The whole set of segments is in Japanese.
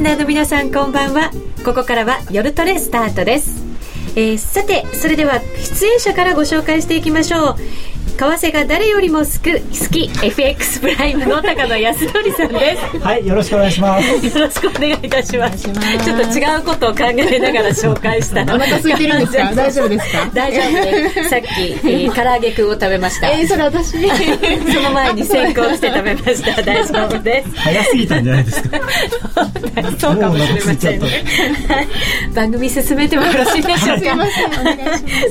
スナーの皆さんこんばんは。ここからは夜トレスタートです。えー、さてそれでは出演者からご紹介していきましょう。為替が誰よりも好き FX プライムの高野康則さんです。はいよろしくお願いします。よろしくお願いいたします。ちょっと違うことを考えながら紹介した。お腹空いてるんですか？大丈夫ですか？大丈夫です。さっき、えー、唐揚げくんを食べました。えー、それ私。その前に先行して食べました。大丈夫です。早すぎたんじゃないですか？そうかもしれませんね。番組進めてもよろしいでしょうか？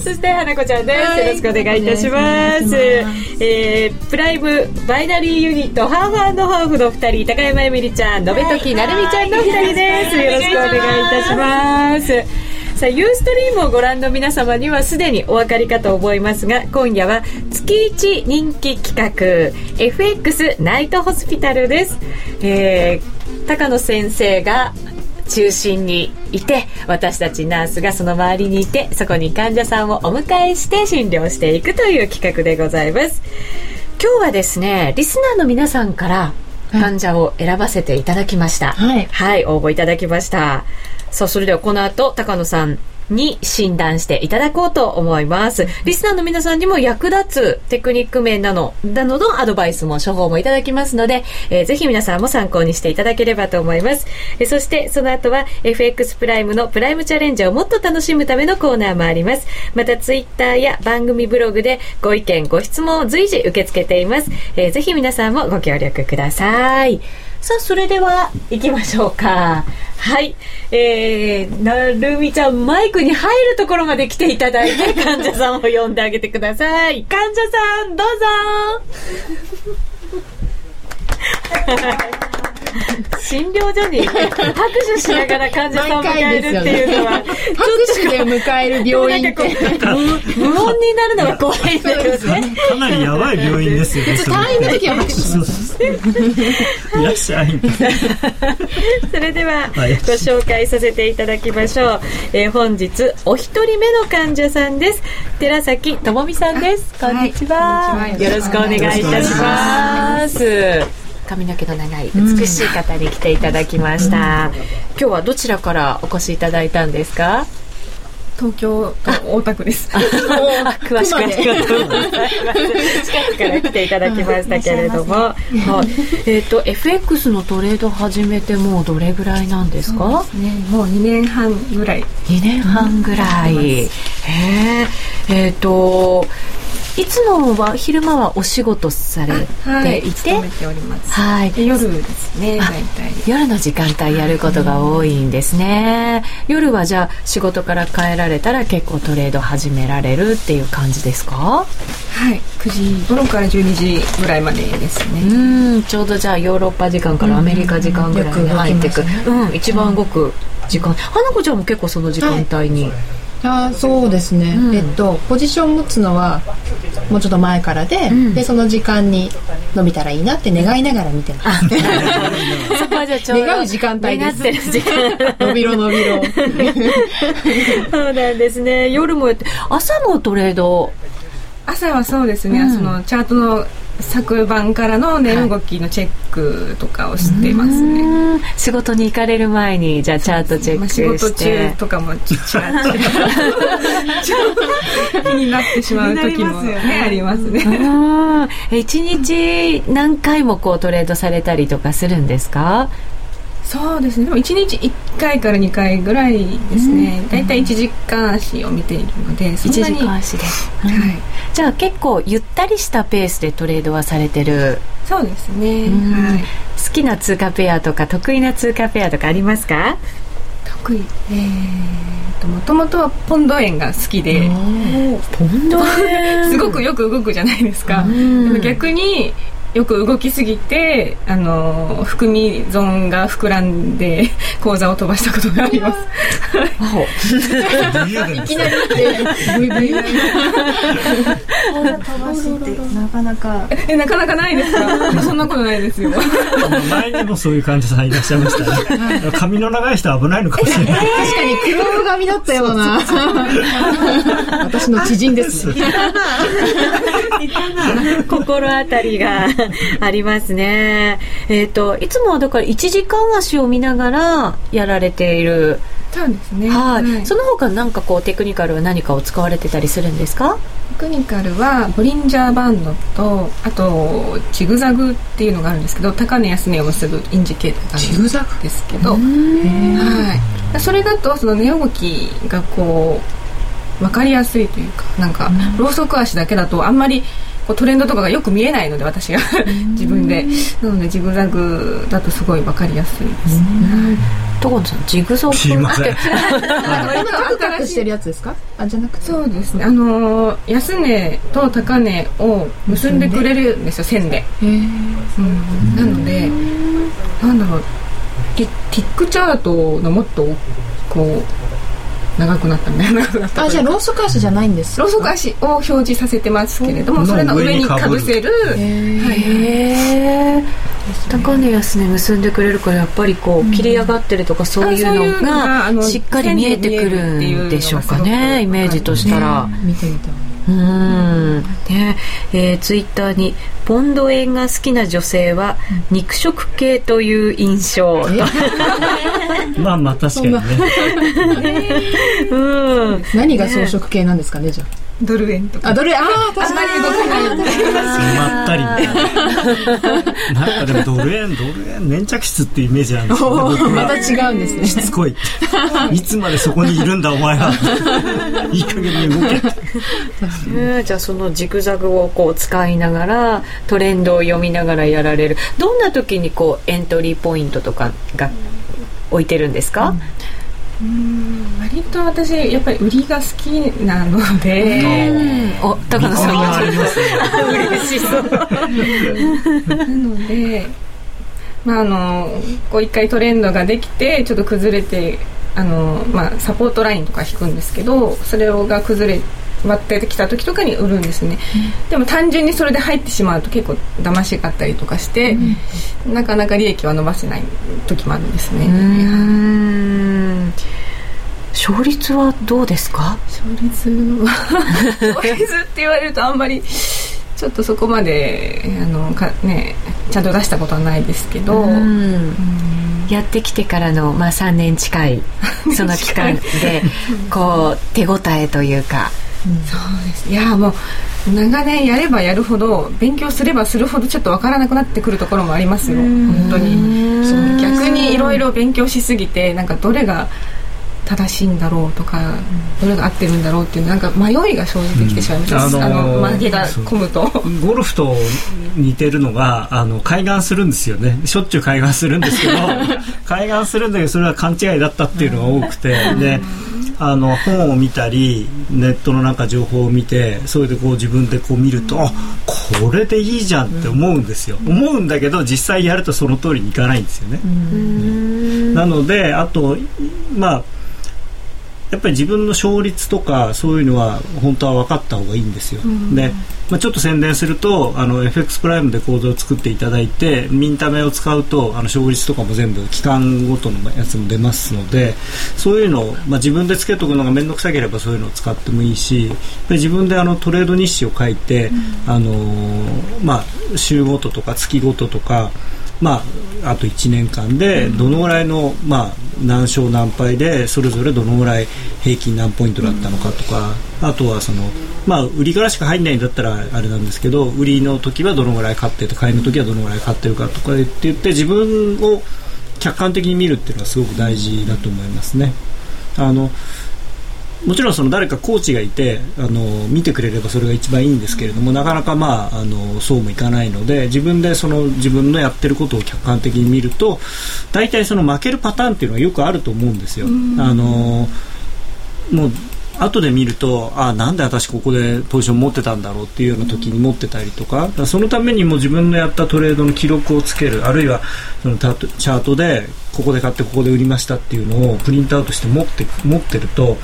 そして花子ちゃんです、よろしくお願いいたしますえー、プライムバイナリーユニットハーフハーフの2人高山えみりちゃん延時なるみちゃんの2人です。よろしくお願いいたします。さあユーストリームをご覧の皆様にはすでにお分かりかと思いますが今夜は月一人気企画 FX ナイトホスピタルです、えー、高野先生が中心にいて私たちナースがその周りにいてそこに患者さんをお迎えして診療していくという企画でございます。今日はですねリスナーの皆さんから患者を選ばせていただきました、はい、はい、応募いただきました。さあそれではこの後高野さんに診断していただこうと思います。リスナーの皆さんにも役立つテクニック面なの、などのアドバイスも処方もいただきますので、えー、ぜひ皆さんも参考にしていただければと思います。えー、そしてその後は FX プライムのプライムチャレンジをもっと楽しむためのコーナーもあります。またツイッターや番組ブログでご意見、ご質問を随時受け付けています。えー、ぜひ皆さんもご協力ください。さあ、それでは行きましょうか。はい。えー、なるみちゃん、マイクに入るところまで来ていただいて、患者さんを呼んであげてください。患者さん、どうぞ 診療所に拍手しながら患者さんを迎えるっていうのは、拍手で迎える病院って無音になるのが怖いんだけどね。かなりやばい病院ですよね。退院の時は拍手します。いらっしゃい。それでは、ご紹介させていただきましょう。えー、本日、お一人目の患者さんです。寺崎智美さんです。こんにちは。よろしくお願いいたします。髪の毛の長い美しい方に来ていただきました、うん、今日はどちらからお越しいただいたんですか？東京大田区です。詳しくありがとうございます。近くから来ていただきましたけれども、はい、えっ、ー、と FX のトレード始めてもうどれぐらいなんですか？すね、もう2年半ぐらい。2年半ぐらい。へえ。えっ、ー、といつもは昼間はお仕事されていて、はい、はい、夜ですね大体。夜の時間帯やることが多いんですね、うん、夜はじゃあ仕事から帰られたら結構トレード始められるっていう感じですか？はい9時頃から12時ぐらいまでですね。うんちょうどじゃあヨーロッパ時間からアメリカ時間ぐらいに入ってく、うん、うん、一番動く時間、花子ちゃんも結構その時間帯に、はいあそうですね、うん、えっとポジション持つのはもうちょっと前からでうん、でその時間に伸びたらいいなって願いながら見てます。そこはじゃあちょうど願う時間帯です。伸びろ伸びろ。そうなんですね。夜もやって朝もトレード？朝はそうですね、うん、そのチャートの昨晩からの値動きのチェックとかをしてますね、はい、仕事に行かれる前にじゃあチャートチェックして、まあ、仕事中とかもちらっと。気になってしまう時もねありますね。一日何回もこうトレードされたりとかするんですか？そうですね。でも1日1回から2回ぐらいですね。大体、うん、1時間足を見ているのでそんなに1時間足で、うん、はい、じゃあ結構ゆったりしたペースでトレードはされてる。そうですね、はい、好きな通貨ペアとか得意な通貨ペアとかありますか？得意えーともともとはポンド円が好きで。ポンド円。すごくよく動くじゃないですか、逆によく動きすぎてあの含み損が膨らんで 口座を飛ばしたことがあります。いきなり飛ばしってなかなかえなかなかないですか？そんなことないですよ。前にもそういう患者さんいらっしゃいました、ね。髪の長い人は危ないのかもしれない。確かに黒髪だったような。私の知人です。心当たりが。ありますね。えっ、ー、と、いつもはだから1時間足を見ながらやられている。そうですね。はい。はい、その他なんかこうテクニカルは何かを使われてたりするんですか？テクニカルはボリンジャーバンドとあとジグザグっていうのがあるんですけど高値安値を結ぶインジケーターがジグザグ？ですけど、はい、それだとその値動きがこう分かりやすいというかなんかローソク足だけだとあんまりこうトレンドとかがよく見えないので私が。自分で。なのでジグザグだとすごい分かりやすいです。所さんジグザグ？すいません。今カクカクしてるやつですか？あじゃなくて。そうですね。あの安値と高値を結んでくれるんですよ線で、うん、なのでなんだろう。ティックチャートのもっとこう長くなったね。長くなったあじゃあローソク足じゃないんです。ローソク足を表示させてますけれどもそれの上にかぶせる。へえ高値安値結んでくれるからやっぱりこう切り上がってるとかそういうのがしっかり見えてくるんでしょうかねイメージとしたら、見てみたいうん。ね。えー、ツイッターにポンド円が好きな女性は肉食系という印象、まあまあ確かにね、うん、何が装飾系なんですかねじゃあドル円とか。あドル円。ああ確かに動かない まったり。なんかでもドル円ドル円粘着質っていうイメージなんですよ、ね、また違うんですね。しつこい。いつまでそこにいるんだお前は。いい加減に動け。えじゃあそのジグザグをこう使いながらトレンドを読みながらやられる。どんな時にこうエントリーポイントとかが置いてるんですか、うんうん割と私やっぱり売りが好きなので、お高野さんが。嬉しそう。なのでまああのこう一回トレンドができてちょっと崩れてあの、まあ、サポートラインとか引くんですけどそれが崩れ割ってきた時とかに売るんですね、うん、でも単純にそれで入ってしまうと結構騙しがあったりとかして、うん、なかなか利益は伸ばせない時もあるんですね勝率はどうですか？勝率は 勝率って言われるとあんまりちょっとそこまであのか、ね、ちゃんと出したことはないですけど、やってきてからの、まあ、3年近いその期間で こう手応えというか。そうです。いやもう長年やればやるほど勉強すればするほどちょっと分からなくなってくるところもありますよ。本当に。逆にいろいろ勉強しすぎてなんかどれが正しいんだろうとか、どれが合ってるんだろうっていうなんか迷いが生じてきてしまいます、うん、あのー、あの負けが込むと。ゴルフと似てるのがあの海岸するんですよね。しょっちゅう海岸するんですけど 海岸するんだけどそれは勘違いだったっていうのが多くて。であの本を見たりネットのなんか情報を見てそれでこう自分でこう見ると、あこれでいいじゃんって思うんですよ、思うんだけど実際やるとその通りにいかないんですよね。なのであとまあやっぱり自分の勝率とかそういうのは本当は分かった方がいいんですよ、うん、で、まあ、ちょっと宣伝するとあの FX プライムで講座を作っていただいてミンタメを使うとあの勝率とかも全部期間ごとのやつも出ますのでそういうのを、まあ、自分でつけとくのが面倒くさければそういうのを使ってもいいし自分であのトレード日誌を書いて、うん、あのまあ、週ごととか月ごととかまあ、あと1年間でどのぐらいの、まあ、何勝何敗でそれぞれどのぐらい平均何ポイントだったのかとかあとはその、まあ、売りからしか入んないんだったらあれなんですけど売りの時はどのぐらい買ってて買いの時はどのぐらい買ってるかとかって言って自分を客観的に見るっていうのはすごく大事だと思いますね。あのもちろんその誰かコーチがいてあの見てくれればそれが一番いいんですけれどもなかなか、まあ、あのそうもいかないので自分でその自分のやってることを客観的に見ると大体その負けるパターンっていうのはよくあると思うんですよ。あのもう後で見るとあなんで私ここでポジション持ってたんだろうっていうような時に持ってたりとかそのためにも自分のやったトレードの記録をつけるあるいはそのチャートでここで買ってここで売りましたっていうのをプリントアウトして持って持ってると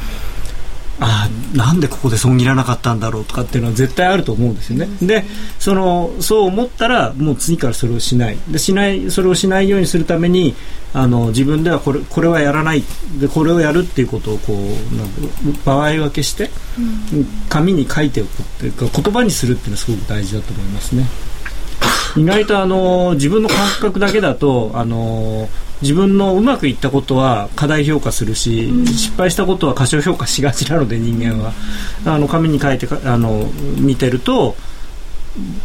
あなんでここで損切らなかったんだろうとかっていうのは絶対あると思うんですよね。でそのそう思ったらもう次からそれをしないでしないそれをしないようにするためにあの自分ではこれこれはやらないでこれをやるっていうことをこう場合分けして、紙に書いておくっていうか言葉にするっていうのはすごく大事だと思いますね。意外とあの自分の感覚だけだとあの自分のうまくいったことは過大評価するし、うん、失敗したことは過小評価しがちなので人間は。あの紙に書いてあの見てると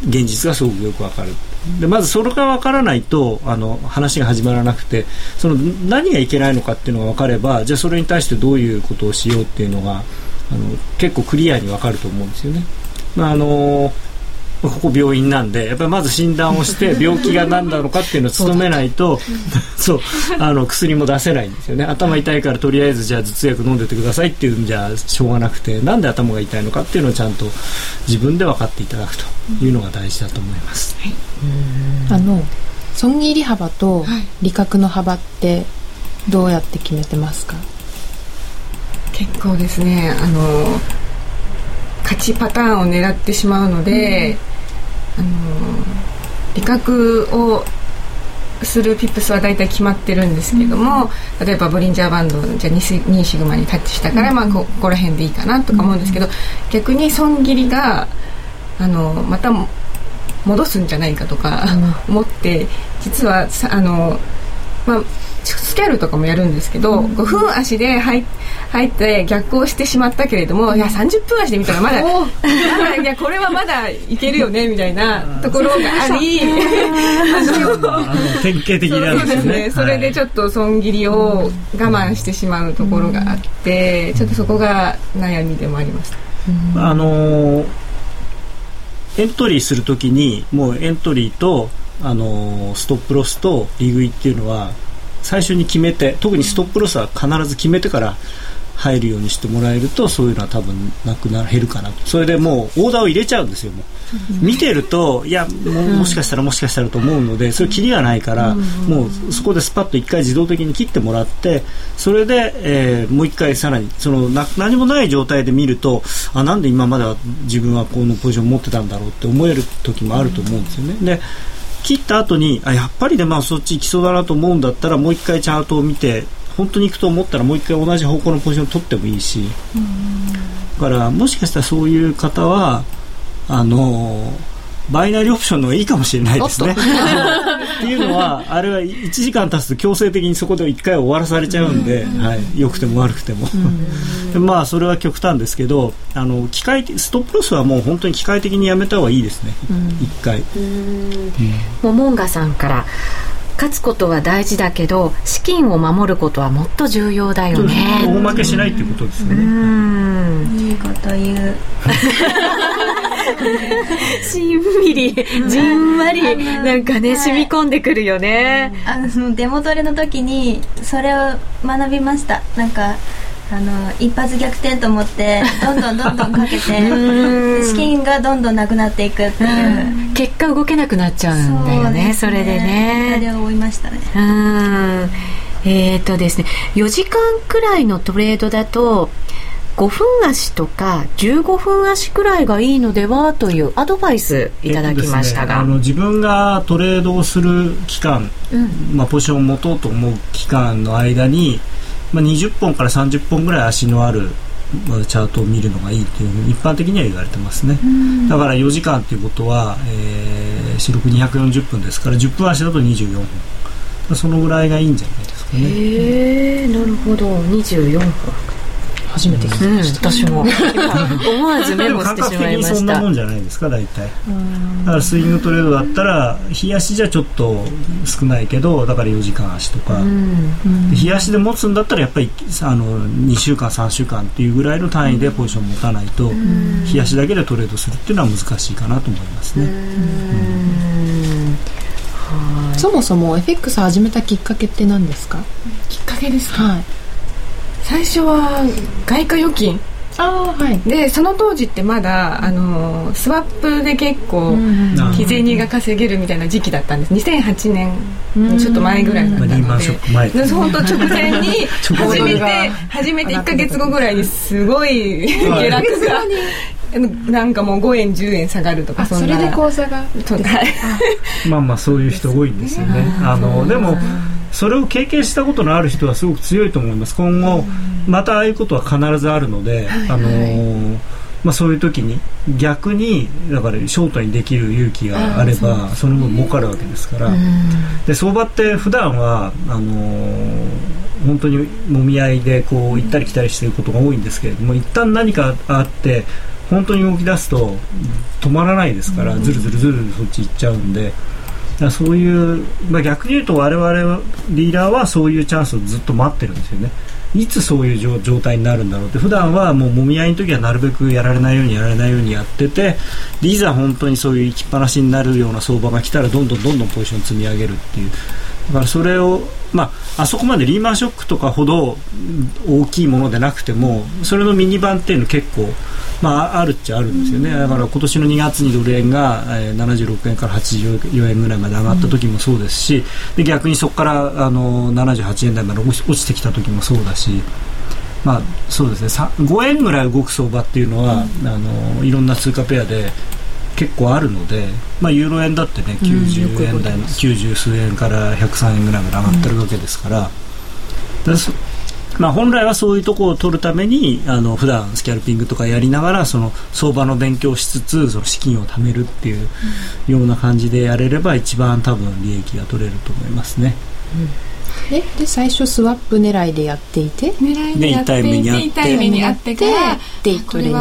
現実がすごくよくわかる。でまずそれがわからないとあの話が始まらなくてその何がいけないのかっていうのが分かればじゃあそれに対してどういうことをしようっていうのがあの結構クリアに分かると思うんですよね。まああのここ病院なんでやっぱりまず診断をして 病気が何なのかっていうのを務めないとそうあの薬も出せないんですよね。頭痛いからとりあえずじゃあ頭痛薬飲んでてくださいっていうんじゃしょうがなくてなんで頭が痛いのかっていうのをちゃんと自分で分かっていただくというのが大事だと思います。はい、あの損切り幅と利確の幅ってどうやって決めてますか？結構ですねあの勝ちパターンを狙ってしまうので、うん、あの利確をするピップスは大体決まってるんですけども、うん、例えばボリンジャーバンドじゃあ 2, 2シグマにタッチしたから、うん、まあここら辺でいいかなとか思うんですけど、逆に損切りがあのまた戻すんじゃないかとか 思って、実はあの、まあ、スキャルとかもやるんですけど、うん、5分足で入入って逆行してしまったけれども、いや30分足で見たらまだまだいやこれはまだいけるよねみたいなところがあり 典型的なんですね、ね、それでちょっと損切りを我慢してしまうところがあって、ちょっとそこが悩みでもありました。あのエントリーするときにもうエントリーとあのストップロスと利食いっていうのは最初に決めて特にストップロスは必ず決めてから入るようにしてもらえるとそういうのは多分なくな減るかなと。それでもうオーダーを入れちゃうんですよもう。見てるといやももしかしたらもしかしたらと思うのでそれきりがないからもうそこでスパッと1回自動的に切ってもらってそれで、えー、もう1回さらにそのな何もない状態で見るとあなんで今までは自分はこのポジション持ってたんだろうって思える時もあると思うんですよね。で切った後にあやっぱりでまあそっち行きそうだなと思うんだったらもう一回チャートを見て本当に行くと思ったらもう一回同じ方向のポジションを取ってもいいし。だからもしかしたらそういう方はあのバイナリーオプションの方がいいかもしれないですね。っていうのはあれは1時間経つと強制的にそこで1回終わらされちゃうんで、はい、良くても悪くても。でまあそれは極端ですけどあの機械ストップロスはもう本当に機械的にやめた方がいいですね、うん、1回。モモンガさんから勝つことは大事だけど資金を守ることはもっと重要だよね。大負けしないっていうことですね。いいこと言う しんみりじんわりなんかね、染み込んでくるよね。あのデモトレの時にそれを学びました。なんかあの一発逆転と思ってどんどんどんどんかけて 資金がどんどんなくなっていくっていう。結果動けなくなっちゃうんだよね、ね、それでね。それで追いましたね。うん。えっ、ー、とですね4時間くらいのトレードだと5分足とか15分足くらいがいいのではというアドバイスいただきましたが、えっとね、あの自分がトレードをする期間、うん、まあ、ポジションを持とうと思う期間の間に、まあ、20本から30本ぐらい足のあるチャートを見るのがいいという一般的には言われてますね、だから4時間ということは、えー、四六240分ですから10分足だと24分そのぐらいがいいんじゃないですかね。へえなるほど。24分初めて聞きました、うん、私も。思わずメモしてしまいました。そんなもんじゃないですか大体。だからスイングトレードだったら日足じゃちょっと少ないけどだから4時間足とか、日足で持つんだったらやっぱりあの2週間3週間っていうぐらいの単位でポジション持たないと、日足だけでトレードするっていうのは難しいかなと思いますね。そもそも FX 始めたきっかけって何ですか？きっかけですか、はい最初は外貨預金。あはい、でその当時ってまだあのスワップで結構日銭が稼げるみたいな時期だったんです。2008年ちょっと前ぐらいだったので、本当直前。に 初めて初めて1か月後ぐらいにすごい下落が。なんかもう5円10円下がるとかそれで口座がまあまあそういう人多いんですよね。あのでもそれを経験したことのある人はすごく強いと思います。今後またああいうことは必ずあるので、あのまあ、そういう時に逆にだからショートにできる勇気があればその分儲かるわけですから。で相場って普段はあのー、本当にもみ合いでこう行ったり来たりしていることが多いんですけれども一旦何かあって本当に動き出すと止まらないですからずるずるずるずるそっち行っちゃうんで。だそういう、まあ、逆に言うと我々リーダーはそういうチャンスをずっと待ってるんですよね。いつそういう状態になるんだろうって普段はもうもみ合いの時はなるべくやられないようにやられないようにやってていざ本当にそういう行きっぱなしになるような相場が来たらどんどんどんどんポジション積み上げるっていうだからそれを、まあ、あそこまでリーマンショックとかほど大きいものでなくてもそれのミニ版っていうの結構、まあ、あるっちゃあるんですよね。だから今年の2月にドル円が、えー、76円から84円ぐらいまで上がった時もそうですしで逆にそこからあの78円台まで落ちてきた時もそうだし。まあ、そうですね。5円ぐらい動く相場っていうのは、うん、あのいろんな通貨ペアで結構あるので、まあ、ユーロ円だってね90円台、うん、90数円から103円ぐらいまで上がってるわけですから,、まあ、本来はそういうところを取るためにあの普段スキャルピングとかやりながらその相場の勉強しつつその資金を貯めるっていうような感じでやれれば一番多分利益が取れると思いますね。うん、でで最初スワップ狙いでやっていて狙いでやっていて痛い目にあって。からでこれに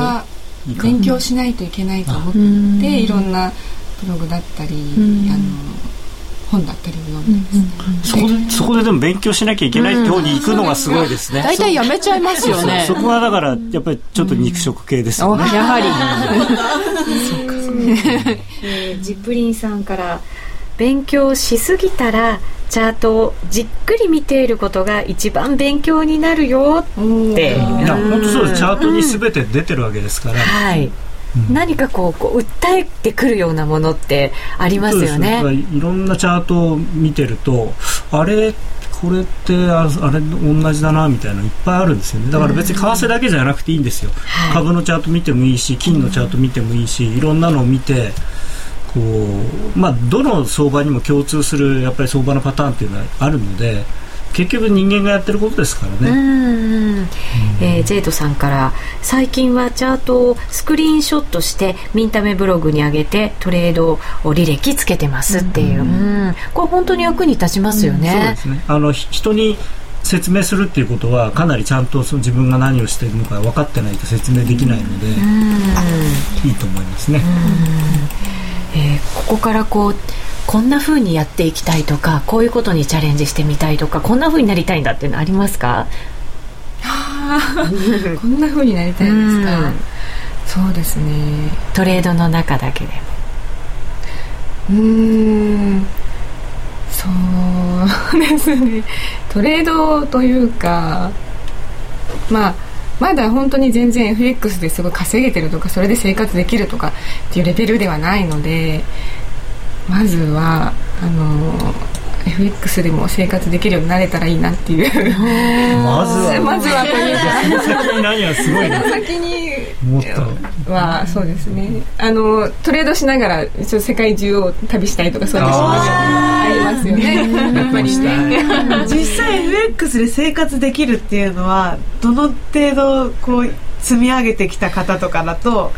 勉強しないといけないと思っていろんなブログだったりあの本だったりを読んで、そこでそこででも勉強しなきゃいけないって方に行くのがすごいですね。大体やめちゃいますよね。そこはだからやっぱりちょっと肉食系ですよね、やはり。えー、ジップリンさんから勉強しすぎたらチャートをじっくり見ていることが一番勉強になるよ。っていや本当そうです。チャートに全て出てるわけですから、はい。うん、何かこうこう訴えてくるようなものってありますよね。いろんなチャートを見てるとあれこれってあれ同じだなみたいなのいっぱいあるんですよね。だから別に為替だけじゃなくていいんですよ、うん、株のチャート見てもいいし金のチャート見てもいいしいろんなのを見てこう、まあ、どの相場にも共通するやっぱり相場のパターンっていうのはあるので結局人間がやってることですからね。うんえー、ジェイドさんから最近はチャートをスクリーンショットしてミンタメブログに上げてトレードを履歴つけてますっていう、うんこれ本当に役に立ちますよね。そうですね。あの人に説明するっていうことはかなりちゃんとその自分が何をしているのか分かってないと説明できないので、いいと思いますね。えー、ここからこうこんな風にやっていきたいとかこういうことにチャレンジしてみたいとかこんな風になりたいんだっていうのありますか？こんな風になりたいですか、うん、そうですね。トレードの中だけでうん。そうですね。トレードというかまあまだ本当に全然 FX ですごい稼げてるとかそれで生活できるとかっていうレベルではないのでまずはあの FX でも生活できるようになれたらいいなっていう。まずは。まずはというか先に 何はすごいね先にはそうですね。あのトレードしながら世界中を旅したいとかそういう気持ちありますよね。やっぱりね。実際 FX で生活できるっていうのはどの程度こう積み上げてきた方とかだと、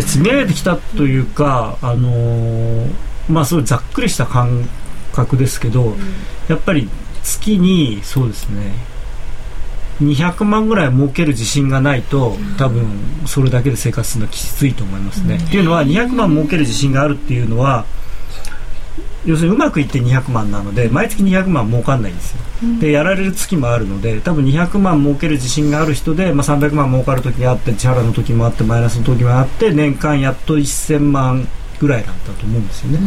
積み上げてきたというかあのー、まあすごいざっくりした感覚ですけど、うん、やっぱり月にそうですね200万ぐらい儲ける自信がないと多分それだけで生活するのはきついと思いますね。うん、っていうのは200万儲ける自信があるっていうのは要するにうまくいって200万なので毎月200万儲かんないんですよ、うん、でやられる月もあるので多分200万儲ける自信がある人で、まあ、300万儲かる時があって千原の時もあってマイナスの時もあって年間やっと1000万ぐらいだったと思うんですよね。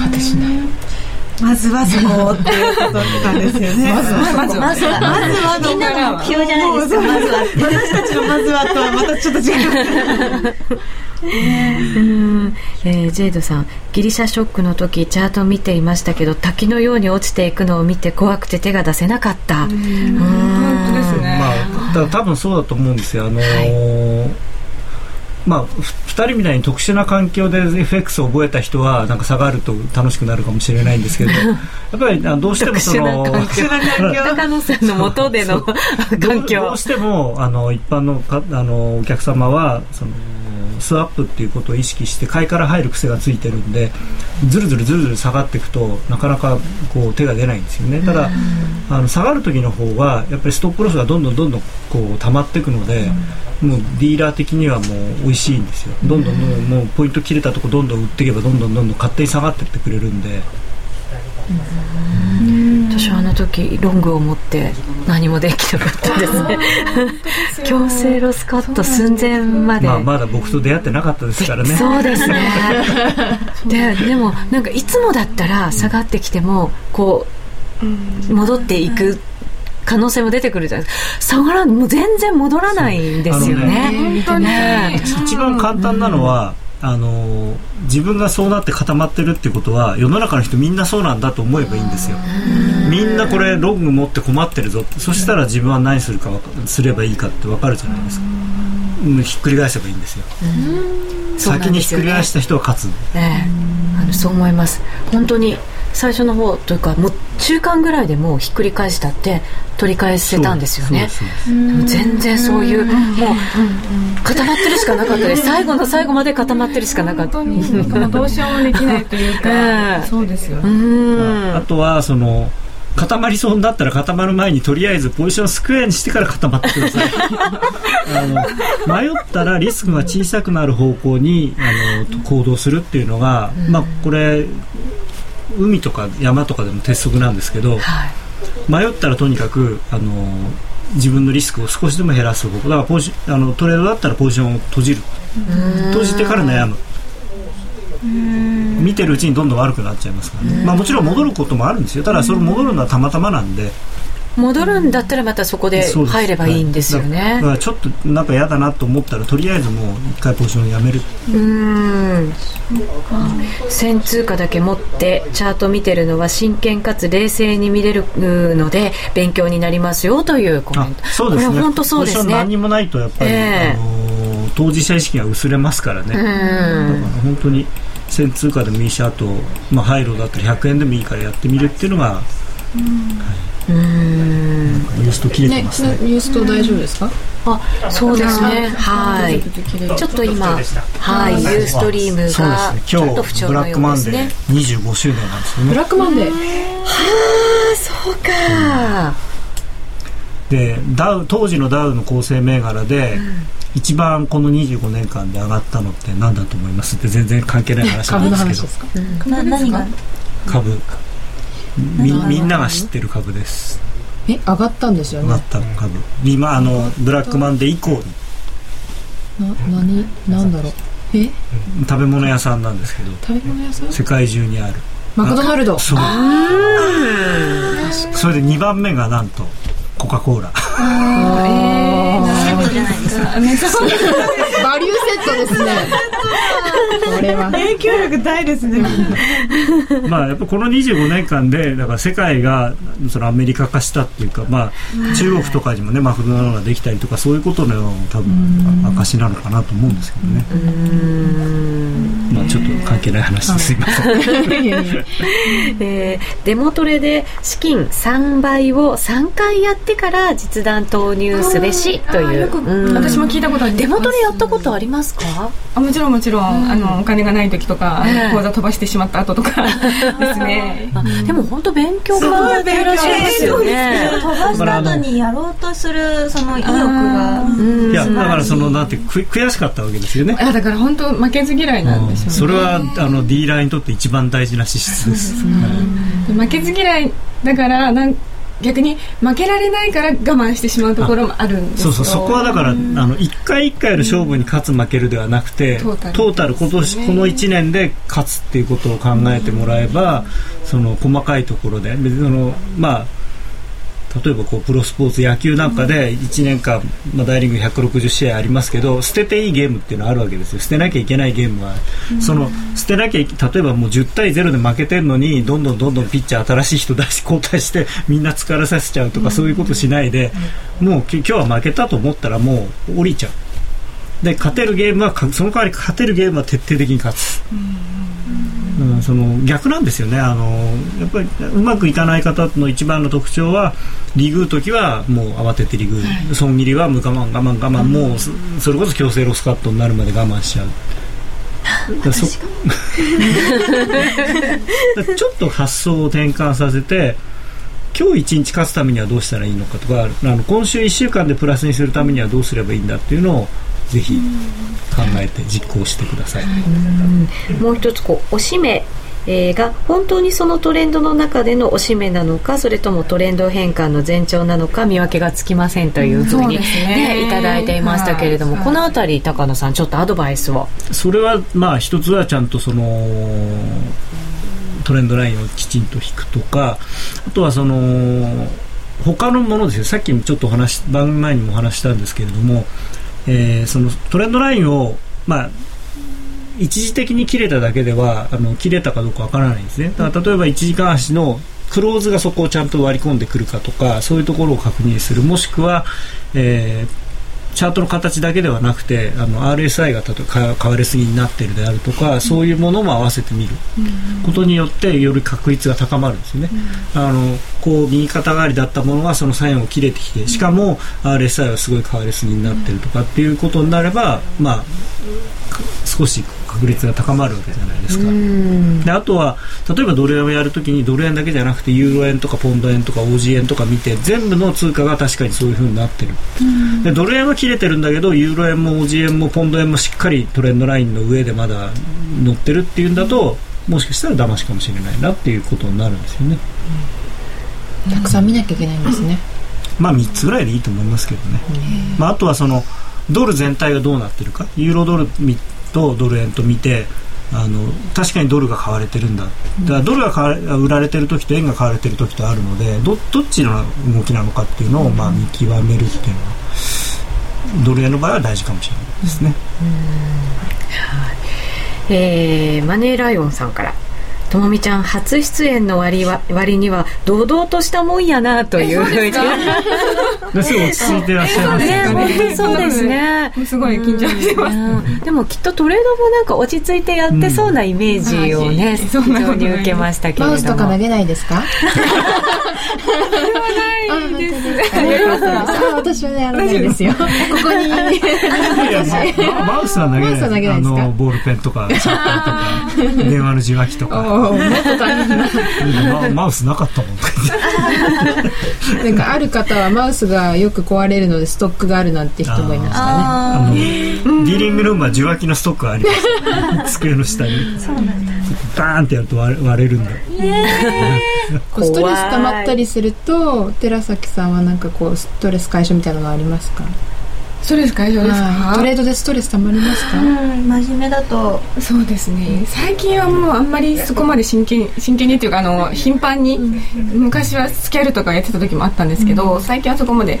果てしないまずはそこっていうことなんですよね。まずはまずはまずはまずはみんなの目標じゃないですか。まずは私たちのまずはとはまたちょっと違う。うんえー、ジェイドさんギリシャショックの時チャートを見ていましたけど滝のように落ちていくのを見て怖くて手が出せなかった。うん。本当ですね、まあ、だ多分そうだと思うんですよ。あのーはいまあ、2人みたいに特殊な環境で FX を覚えた人はなんか下がると楽しくなるかもしれないんですけど やっぱりどうしてもその特殊な環境。高野さんの元での 環境。どうしてもあの一般のかあのお客様はそのスワップっていうことを意識して買いから入る癖がついてるんでずるずるずるずる下がっていくとなかなかこう手が出ないんですよね。ただあの下がる時の方はやっぱりストップロスがどんどんどんどんこう溜まっていくのでもうディーラー的にはもう美味しいんですよ。どんどんどんどん。もうポイント切れたとこどんどん売っていけばどんどんどんどん勝手に下がっていってくれるんで。私はあの時ロングを持って何もできなかったですね。強制ロスカット寸前まで、まあ、まだ僕と出会ってなかったですからね。そうですね。ででもなんかいつもだったら下がってきてもこう戻っていく可能性も出てくるじゃないですか。下がらもう全然戻らないんですよね。ね。一番簡単なのは、あの自分がそうなって固まってるってことは世の中の人みんなそうなんだと思えばいいんですよ。みんなこれロング持って困ってるぞって。そしたら自分は何するかすればいいかって分かるじゃないですか。うんひっくり返せばいいんですよ。先にひっくり返した人は勝つ、ね、あのそう思います。本当に最初の方というかもう中間ぐらいでもうひっくり返したって取り返せたんですよね。全然そういうもう固まってるしかなかったです。最後の最後まで固まってるしかなかった。本当に。どうしようもできないというか、ええ。そうですよ。ねうん。あとはその固まりそうになったら固まる前にとりあえずポジションスクエアにしてから固まってください。あの迷ったらリスクが小さくなる方向にあの行動するっていうのが、まあこれ海とか山とかでも鉄則なんですけどはい。迷ったらとにかくあの自分のリスクを少しでも減らす方向。だからポジあのトレードだったらポジションを閉じる。閉じてから悩む見てるうちにどんどん悪くなっちゃいますからね、まあ、もちろん戻ることもあるんですよ。ただそれ戻るのはたまたまなんで。戻るんだったらまたそこで入ればいいんですよはい。だねからちょっとなんか嫌だなと思ったらとりあえずもう一回ポジションをやめる。うん。線通貨だけ持ってチャート見てるのは真剣かつ冷静に見れるので勉強になりますよというコメント。そうですね。これ本当そうですポジション何もないとやっぱり、ええ。あの当事者意識が薄れますからね、だから本当に線通貨でもいいしあと、まあ、ハイローだったら100円でもいいからやってみるっていうのがうん。なんかユースト切れてねますね。ニュースと大丈夫ですか？あそうですね。はい。ちょっと今はいユーストリームそうがですね。今ちょっと不調日ブラッのようですクマンデーね25周年なんですよね。ブラックマンデー？あそうか。でダウ当時のダウの構成銘柄で、一番この25年間で上がったのって何だと思います？って全然関係ない話な株んですけど。の話ですか？な何が？株。みみんなが知ってる株です。え上がったんですよ上がねった株。今あのブラックマンデー以降に。な何なんだろう？え？食べ物屋さんなんですけど。食べ物屋さん？世界中にある。マクドナルド。そう。それで2番目がなんとコカ・コーラ。そうじゃないですかバリューセットですね。これは。影響力大ですね。まあやっぱこの25年間でだから世界がそのアメリカ化したっていうかまあ中国とかにもねマクドナルドができたりとかそういうことの多分証なのかなと思うんですけどね。まあちょっと関係ない話です。いません。デモトレで資金3倍を3回やってから実弾投入すべしという。私も聞いたことあります。デモトレやったことありますか？あもちろんもちろん、あのお金がない時とか、ええ。口座飛ばしてしまった後とか ですね。あでも本当勉強家でいらっしゃいますよね。飛ばした後にやろうとするその意欲が。うんいやだからそのなんてく悔しかったわけですよね。いやだから本当負けず嫌いなんですよね、それはあのディーラーにとって一番大事な資質です。負けず嫌いだからなん逆に負けられないから我慢してしまうところもあるんですよ。そうそうそこはだからあの一回一回の勝負に勝つ負けるではなくて、トータルトータル今年この1年で勝つっていうことを考えてもらえば、その細かいところで別のまあ例えばこうプロスポーツ野球なんかで1年間、まあ、大リーグ160試合ありますけど捨てていいゲームっていうのはあるわけですよ。捨てなきゃいけないゲームは、その捨てなきゃい例えばもう10対0で負けてるのにどんどんどんどんピッチャー新しい人出し交代して みんな疲れさせちゃうとか、そういうことしないで、もうき今日は負けたと思ったらもう降りちゃう。で勝てるゲームはその代わり勝てるゲームは徹底的に勝つ、うん、その逆なんですよね。あのやっぱりうまくいかない方の一番の特徴はリグう時はもう慌ててリグう、はい、損切りはもう我慢我慢我慢、うん、もうそれこそ強制ロスカットになるまで我慢しちゃう。だそ ちょっと発想を転換させて今日一日勝つためにはどうしたらいいのかとかあの今週1週間でプラスにするためにはどうすればいいんだっていうのをぜひ考えて実行してください。もう一つこうおしめえー、が本当にそのトレンドの中でのおしめなのかそれともトレンド変換の前兆なのか見分けがつきませんというふうに、ねいただいていましたけれども、はい、この辺り高野さんちょっとアドバイスを。それはまあ一つはちゃんとそのトレンドラインをきちんと引くとかあとはその他のものですよ。さっきもちょっと話番組前にもお話したんですけれどもえー、そのトレンドラインを、まあ、一時的に切れただけではあの切れたかどうかわからないんですね。だから例えば1時間足のクローズがそこをちゃんと割り込んでくるかとかそういうところを確認する。もしくは、えーチャートの形だけではなくてあの RSI が例えば変わりすぎになっているであるとか、そういうものも合わせてみる。ことによってより確率が高まるんですよね、あのこう右肩上がりだったものがその左右を切れてきてしかも RSI はすごい変わりすぎになっているとかっていうことになれば、まあ、少し確率が高まるわけじゃないですか。であとは例えばドル円をやるときにドル円だけじゃなくてユーロ円とかポンド円とか OG 円とか見て全部の通貨が確かにそういうふうになってる。でドル円は切れてるんだけどユーロ円も OG 円もポンド円もしっかりトレンドラインの上でまだ乗ってるっていうんだともしかしたら騙しかもしれないなっていうことになるんですよね。たくさん見なきゃいけないんですね。まあ3つぐらいでいいと思いますけどね、まあ、あとはそのドル全体がどうなってるか。ユーロドルとドル円と見てあの確かにドルが買われてるんだ。だからドルが買わ売られてる時と円が買われてる時とあるのでどどっちの動きなのかっていうのを、まあ、見極めるっていうのはドル円の場合は大事かもしれないですね。えー、マネーライオンさんからともみちゃん初出演の割は割には堂々としたもんやなというふうに すごい落ち着いてらっしゃいますね。本当にそうですね。すごい緊張してます、でもきっとトレードもなんか落ち着いてやってそうなイメージをね、非常に受けましたけれども。マウスとか投げないですか？ないです。私はね、あのないですよ。ここに。マウスは投げない。投げないあの、ボールペンとか、シャッターとか、電話の受話器とか。マウスなかったもん。なんか、ある方はマウスがよく壊れるのでストックがあるなんて人もいましたね。ディーリングルームは受話器のストックがあります。机の下に。そうなんだ。バーンってやると割れるんだ。ストレス溜まったりすると、寺崎さんはなんかこう、ストレス解消みたいなのありますか？ストレス解消ですか、トレードでストレスたまりますか、うん、真面目だと。そうですね。最近はもうあんまりそこまで真剣真剣にっていうかあの頻繁に、昔はスキャルとかやってた時もあったんですけど、最近はそこまで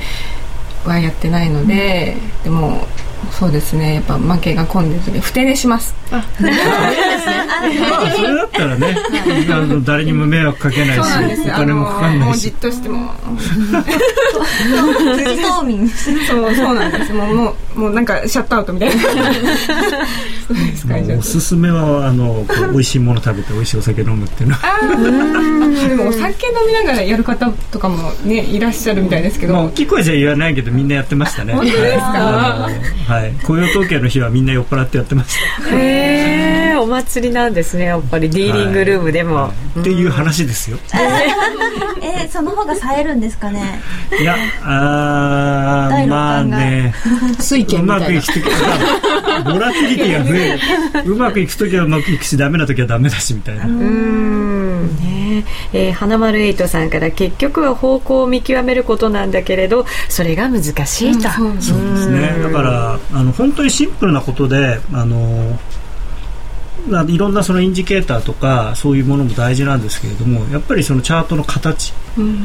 はやってないので、でもそうですね。やっぱ負けが込んでる不定でします。あまあそれだったらねあの誰にも迷惑かけないしお金もかかんないし。じっとしても。冬眠そうそうなんです。もうもうもうなんかシャットアウトみたいな。おすすめはあの美味しいもの食べて美味しいお酒飲むっていうの。はでもお酒飲みながらやる方とかもねいらっしゃるみたいですけど、まあ、大きい声じゃ言わないけどみんなやってましたね。本当ですか？はい。雇用統計の日はみんな酔っ払ってやってましたへー。お祭りなんですねやっぱり。ディーリングルームでも、はい、っていう話ですよ。えー、その方が冴えるんですかね？いやあまあね。水うまくいく時はボラティリティが増える。うまくいく時はうまくいくしダメな時はダメだしみたいな。うん。ねえ。ー、花丸エイトさんから結局は方向を見極めることなんだけれどそれが難しいと、うん、そうですね。だからあの本当にシンプルなことであのいろんなそのインジケーターとかそういうものも大事なんですけれどもやっぱりそのチャートの形、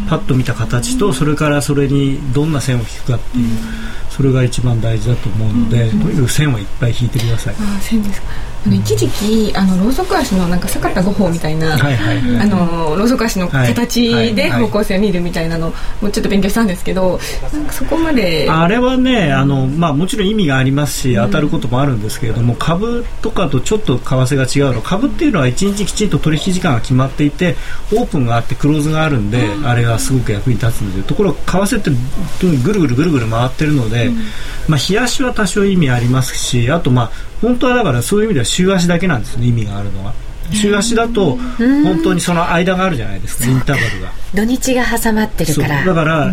パッと見た形とそれからそれにどんな線を引くかっていう、それが一番大事だと思うので、とにかく線はいっぱい引いてください。あ線ですか。あの一時期あのろうそく足のなんか坂田五法みたいな、はいはいはい。あのろうそく足の形で方向性を見るみたいなのもちょっと勉強したんですけどなんかそこまであれはねあの、まあ、もちろん意味がありますし当たることもあるんですけれども、株とかとちょっと為替が違うの。株っていうのは1日きちんと取引時間が決まっていてオープンがあってクローズがあるんで、あれがすごく役に立つのでところが為替ってぐるぐるぐるぐる回ってるので、まあ、冷やしは多少意味ありますしあとまあ本当はだからそういう意味では週足だけなんですね意味があるのは。週足だと本当にその間があるじゃないですか、インターバルが。土日が挟まってるから。だから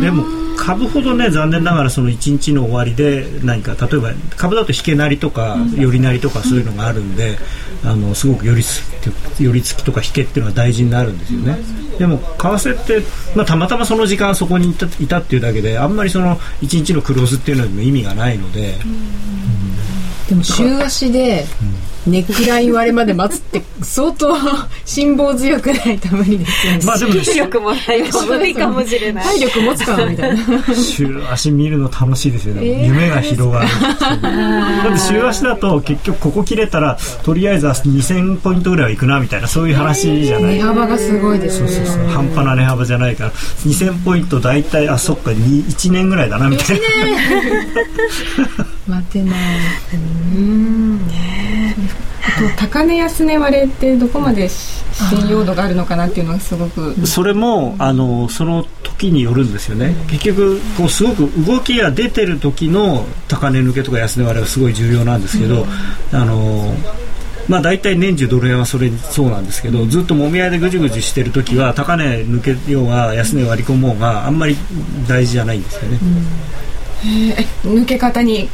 でも株ほどね残念ながらその1日の終わりで何か例えば株だと引けなりとか寄りなりとかそういうのがあるんであのすごく寄り付き寄り付きとか引けっていうのは大事になるんですよね。でも為替って、まあ、たまたまその時間そこにいたいたっていうだけであんまりその1日のクローズっていうのにも意味がないので、でも週足でネックライン割れまで待つって相当辛抱強くないと無理ですよね。まあでも ね気力もないと無理かもしれない。体力持つかなみたいな。週足見るの楽しいですよね、えー夢が広がるだって週足だと結局ここ切れたらとりあえず2000ポイントぐらいはいくなみたいなそういう話じゃない。値幅がすごいですね。そうそう半端な値幅じゃないから。2000ポイント大体あそっかに1年ぐらいだなみたいな。待てない。あと高値安値割れってどこまで信用度があるのかなっていうのがすごく。それもあのその時によるんですよね。結局こうすごく動きが出てる時の高値抜けとか安値割れはすごい重要なんですけど、あのまあ、大体年中ドル円はそれそうなんですけどずっともみ合いでぐじぐじしてる時は高値抜けようが安値割り込もうがあんまり大事じゃないんですよね、え抜け方に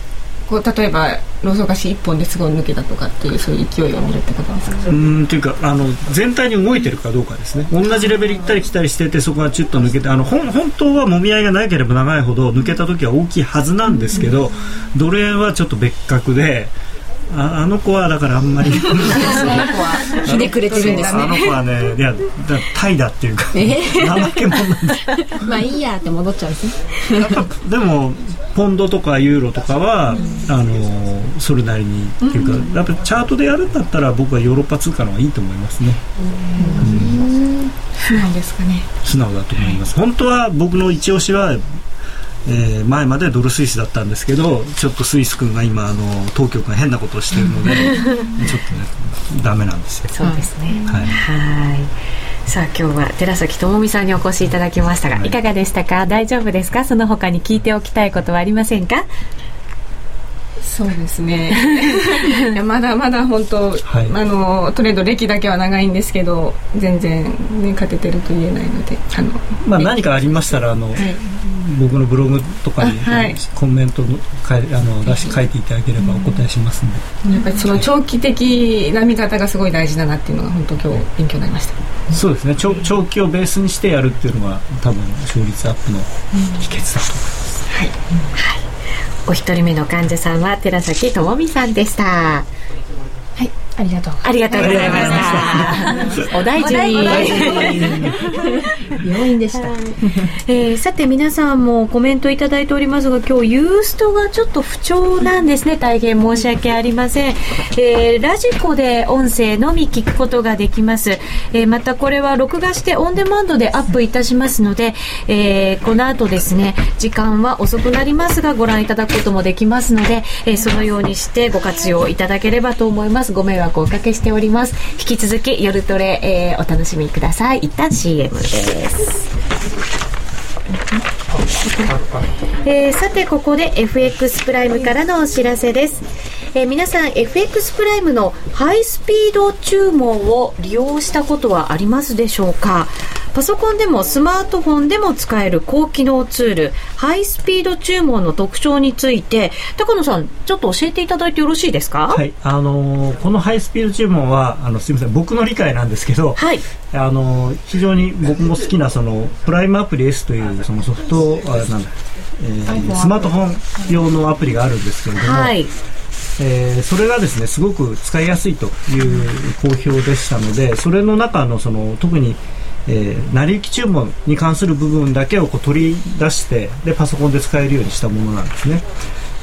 こう例えばローソク足1本ですごい抜けたとかっていうそういう勢いを見るってことですか？うーんというかあの全体に動いてるかどうかですね。同じレベル行ったり来たりしててそこがチュッと抜けてあの本当はもみ合いがなければ長いほど抜けた時は大きいはずなんですけど、ドル円はちょっと別格でああの子はだからあんまり。ひねくれてるんですね。あの子はねいやだタイだっていうか怠け者。なんですまあいいやって戻っちゃうんですね。でもポンドとかユーロとかは、あのそれなりにっていうか、やっぱチャートでやるんだったら僕はヨーロッパ通貨の方がいいと思いますね。そうなんですかね。素直だと思います。本当は僕の一押しは、えー前までドルスイスだったんですけどちょっとスイス君が今あの当局が変なことをしてるので ちょっとねダメなんですよ。そうですね。はい。はい。さあ今日は寺崎智美さんにお越しいただきましたが、はい。い、かがでしたか？大丈夫ですか？その他に聞いておきたいことはありませんか？そうですね。いやまだまだ本当、はい。あのトレード歴だけは長いんですけど全然、ね、勝ててると言えないのであの、まあ、何かありましたらあの、僕のブログとかに、あはい。コメントのかいあの出し書いていただければお答えしますんで、やっぱりその長期的な見方がすごい大事だなっていうのが本当今日勉強になりました。そうですね。長長期をベースにしてやるっていうのが多分勝率アップの秘訣だと思います、お一人目の患者さんは寺崎智美さんでした、ありがとう。ありがとうございました。お大事に。病院でした。えーさて皆さんもコメントいただいておりますが今日ユーストがちょっと不調なんですね。大変申し訳ありません、えーラジコで音声のみ聞くことができます、えーまたこれは録画してオンデマンドでアップいたしますので、えーこの後ですね時間は遅くなりますがご覧いただくこともできますので、えーそのようにしてご活用いただければと思います。ご迷惑をおかけしております。引き続き夜トレ、えーお楽しみください。一旦 CM です。えーさてここで FX プライムからのお知らせです、えー皆さん FX プライムのハイスピード注文を利用したことはありますでしょうか？パソコンでもスマートフォンでも使える高機能ツールハイスピード注文の特徴について高野さんちょっと教えていただいてよろしいですか？はい。あのーこのハイスピード注文はあのすみません。僕の理解なんですけど、はい。あの非常に僕も好きなそのプライムアプリ S というそのソフトあなんだ、えースマートフォン用のアプリがあるんですけれども、はい。えーそれがですねすごく使いやすいという好評でしたのでそれの中のその特にえー成り行き注文に関する部分だけをこう取り出してでパソコンで使えるようにしたものなんですね。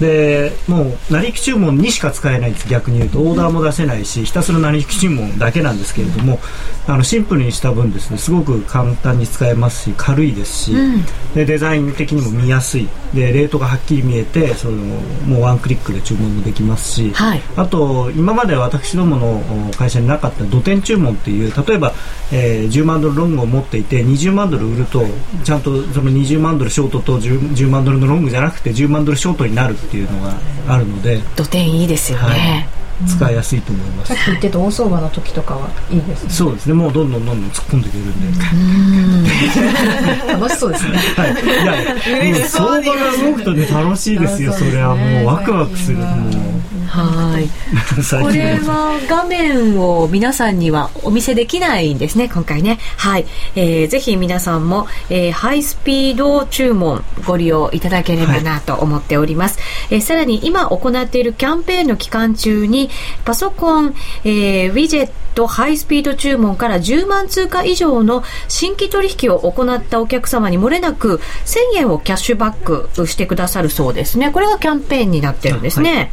でもう成り行き注文にしか使えないんです逆に言うと。オーダーも出せないしひたすら成り行き注文だけなんですけれどもあのシンプルにした分ですねすごく簡単に使えますし軽いですし、でデザイン的にも見やすい。でレートがはっきり見えてそのもうワンクリックで注文もできますし、はい。あと今まで私どものお会社になかった土点注文っていう例えば、えー10万ドルロングを持っていて20万ドル売るとちゃんとその20万ドルショートと 10, 10万ドルのロングじゃなくて10万ドルショートになるっていうのがあるので、土点いいですよね、はい。使いやすいと思います。さっき言ってた大相場の時とかはいいですね。そうですね。もうどんどんどんどん突っ込んでいけるんで、楽しそうですね。はい、いやもう相場が動くとね楽しいですよ。それはもうワクワクする。もはい。こ近れは画面を皆さんにはお見せできないんですね、今回ね。はい。えーぜひ皆さんも、えーハイスピード注文ご利用いただければなと思っております。えーさらに今行っているキャンペーンの期間中に、パソコン、えーウィジェットハイスピード注文から10万通貨以上の新規取引を行ったお客様に漏れなく1000円をキャッシュバックしてくださるそうですね。これがキャンペーンになってるんですね。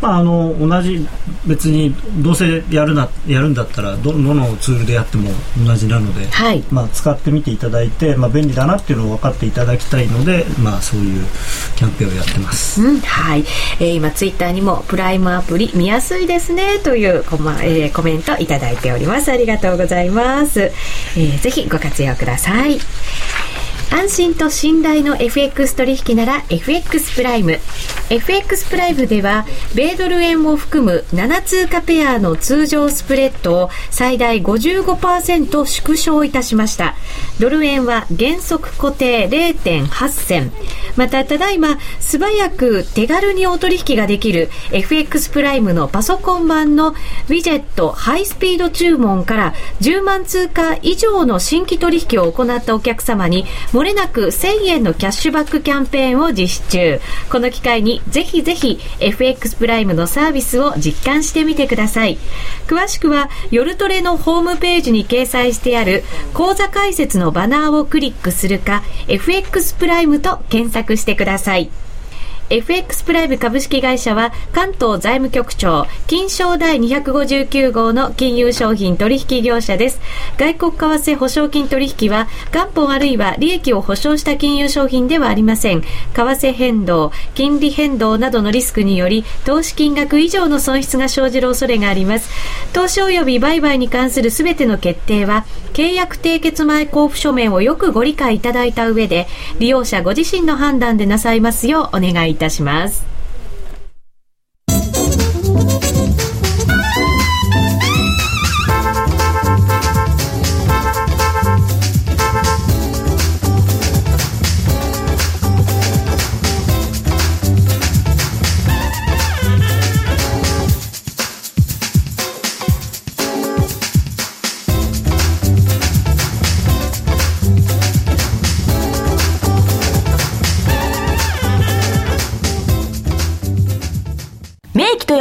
まあ、あの同じ別にどうせやるなやるんだったらどどのツールでやっても同じなので、はい。まあ、使ってみていただいて、まあ、便利だなっていうのを分かっていただきたいので、まあ、そういうキャンペーンをやってます。うん、はい、えー今ツイッターにもプライムアプリ見やすいですねというコマ、えーコメントいただいております。ありがとうございます、えーぜひご活用ください安心と信頼の FX 取引なら FX プライム。FX プライムでは米ドル円を含む7通貨ペアの通常スプレッドを最大55%縮小いたしました。ドル円は原則固定0.8銭。またただいま素早く手軽にお取引ができる FX プライムのパソコン版のウィジェットハイスピード注文から10万通貨以上の新規取引を行ったお客様に漏れなく1000円のキャッシュバックキャンペーンを実施中。この機会にぜひぜひ FX プライムのサービスを実感してみてください。詳しくは夜トレのホームページに掲載してある講座解説のバナーをクリックするか FX プライムと検索してください。FX プライム株式会社は関東財務局長金賞第259号の金融商品取引業者です。外国為替保証金取引は元本あるいは利益を保証した金融商品ではありません。為替変動金利変動などのリスクにより投資金額以上の損失が生じる恐れがあります。投資及び売買に関するすべての決定は契約締結前交付書面をよくご理解いただいた上で利用者ご自身の判断でなさいますようお願いいたします。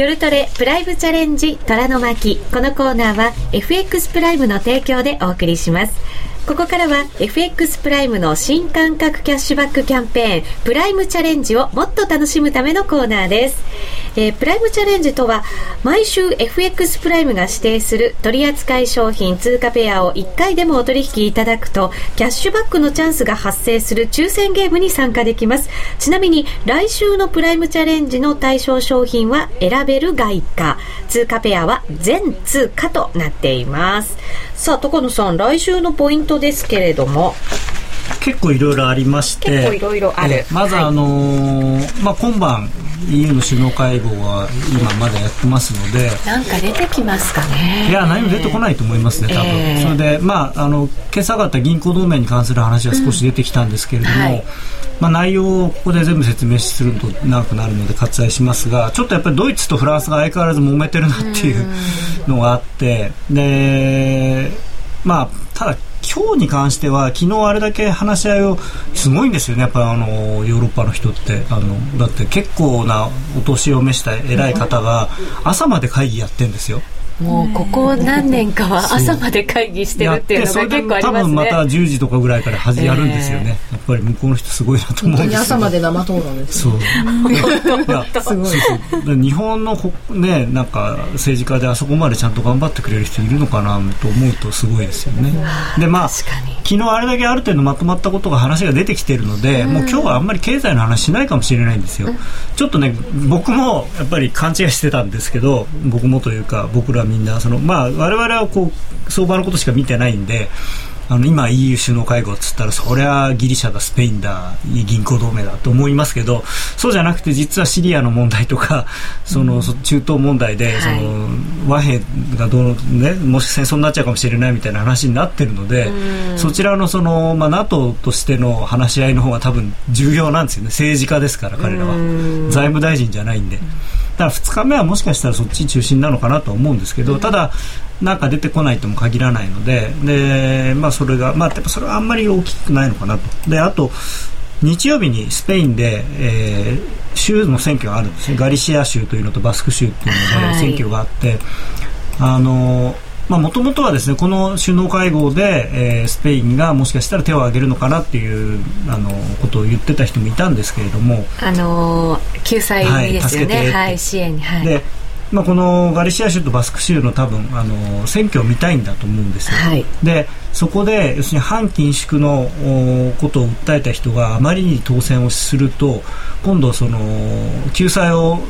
夜トレプライムチャレンジ虎の巻。このコーナーは FX プライムの提供でお送りします。ここからは FX プライムの新感覚キャッシュバックキャンペーンプライムチャレンジをもっと楽しむためのコーナーです、えー、プライムチャレンジとは毎週 FX プライムが指定する取扱い商品通貨ペアを1回でもお取引いただくとキャッシュバックのチャンスが発生する抽選ゲームに参加できます。ちなみに来週のプライムチャレンジの対象商品は選べる外貨。通貨ペアは全通貨となっています。さあ高野さん来週のポイントですけれども。結構いろいろありまして結構いろいろあるまず、あのー、まあ、今晩 EU の首脳会合は今まだやってますのでなんか出てきますかね。いや何も出てこないと思いますね多分、えー、それでまああの今朝方銀行同盟に関する話は少し出てきたんですけれども、うんはい、まあ、内容をここで全部説明すると長くなるので割愛しますがちょっとやっぱりドイツとフランスが相変わらず揉めてるなっていうのがあってでまあただ今日に関しては昨日あれだけ話し合いをすごいんですよねやっぱあのヨーロッパの人ってあのだって結構なお年を召した偉い方が朝まで会議やってるんですよ。もうここ何年かは朝まで会議してるっていうのが結構ありますね。多分また10時とかぐらいからはじやるんですよね、えー、やっぱり向こうの人すごいなと思うんです朝まで生討論です、ね、そう。いやすごいそう日本のねなんか政治家であそこまでちゃんと頑張ってくれる人いるのかなと思うとすごいですよね。でまあ昨日あれだけある程度まとまったことが話が出てきてるので、もう今日はあんまり経済の話しないかもしれないんですよ、ちょっとね僕もやっぱり勘違いしてたんですけど僕もというか僕らみんなそのまあ我々はこう相場のことしか見てないんであの今 EU 首脳会合っつったらそりゃギリシャだスペインだ銀行同盟だと思いますけどそうじゃなくて実はシリアの問題とかその、中東問題で、その和平がどうねもし戦争になっちゃうかもしれないみたいな話になってるのでそちらのその、まあ、NATO としての話し合いの方が多分重要なんですよね。政治家ですから彼らは。財務大臣じゃないんで。だから2日目はもしかしたらそっち中心なのかなと思うんですけど、ただなんか出てこないとも限らないのでで、まあ、それが、まあ、やっぱそれはあんまり大きくないのかなと。であと日曜日にスペインで、えー、州の選挙があるんですね。ガリシア州というのとバスク州というので選挙があって、はい、あのもともとはですねこの首脳会合で、えー、スペインがもしかしたら手を挙げるのかなっていうあのことを言ってた人もいたんですけれども、あのー、救済ですよね、はい、はい、支援に、はい、でまあ、このガリシア州とバスク州の多分あの選挙を見たいんだと思うんですよ、はい、でそこで要するに反緊縮のことを訴えた人があまりに当選をすると今度その救済を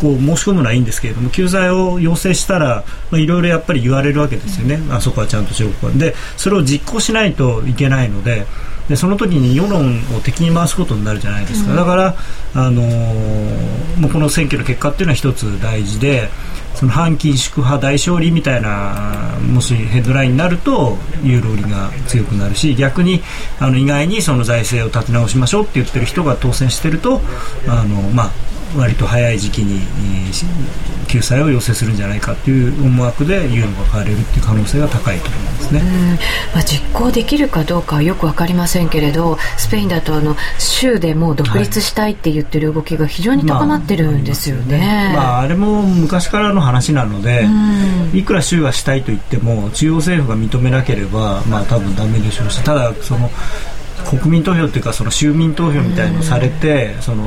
こう申し込むのはいいんですけれども救済を要請したらいろいろやっぱり言われるわけですよね、あそこはちゃんとしろでそれを実行しないといけないのででその時に世論を敵に回すことになるじゃないですか、うん、だから、あのー、もうこの選挙の結果っていうのは一つ大事でその反緊縮派大勝利みたいなもしヘッドラインになるとユーロ売りが強くなるし逆にあの意外にその財政を立て直しましょうって言ってる人が当選してるとあの、まあ、割と早い時期に救済を要請するんじゃないかという思惑でユーロが買われるっていう可能性が高いと思いますね、まあ、実行できるかどうかはよく分かりませんけれどスペインだとあの州でも独立したいって言ってる動きが非常に高まってるんですよね,、まあ、あ、あれも昔からの話なので、いくら州がしたいと言っても中央政府が認めなければ、まあ、多分ダメでしょうしただその国民投票っていうかその州民投票みたいのされて、その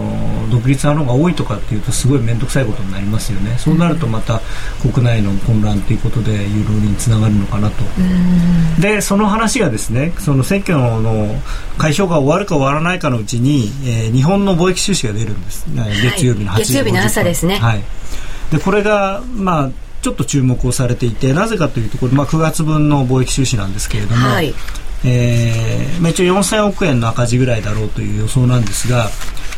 独立派の方が多いとかっていうとすごい面倒くさいことになりますよね、そうなるとまた国内の混乱ということでユーロにつながるのかなと、でその話がですねその選挙の開票が終わるか終わらないかのうちに、えー、日本の貿易収支が出るんです、月曜日の8時月曜日の朝ですね、はい、でこれがまあちょっと注目をされていてなぜかというところ、まあ、9月分の貿易収支なんですけれども、はい、えーまあ、一応4000億円の赤字ぐらいだろうという予想なんですが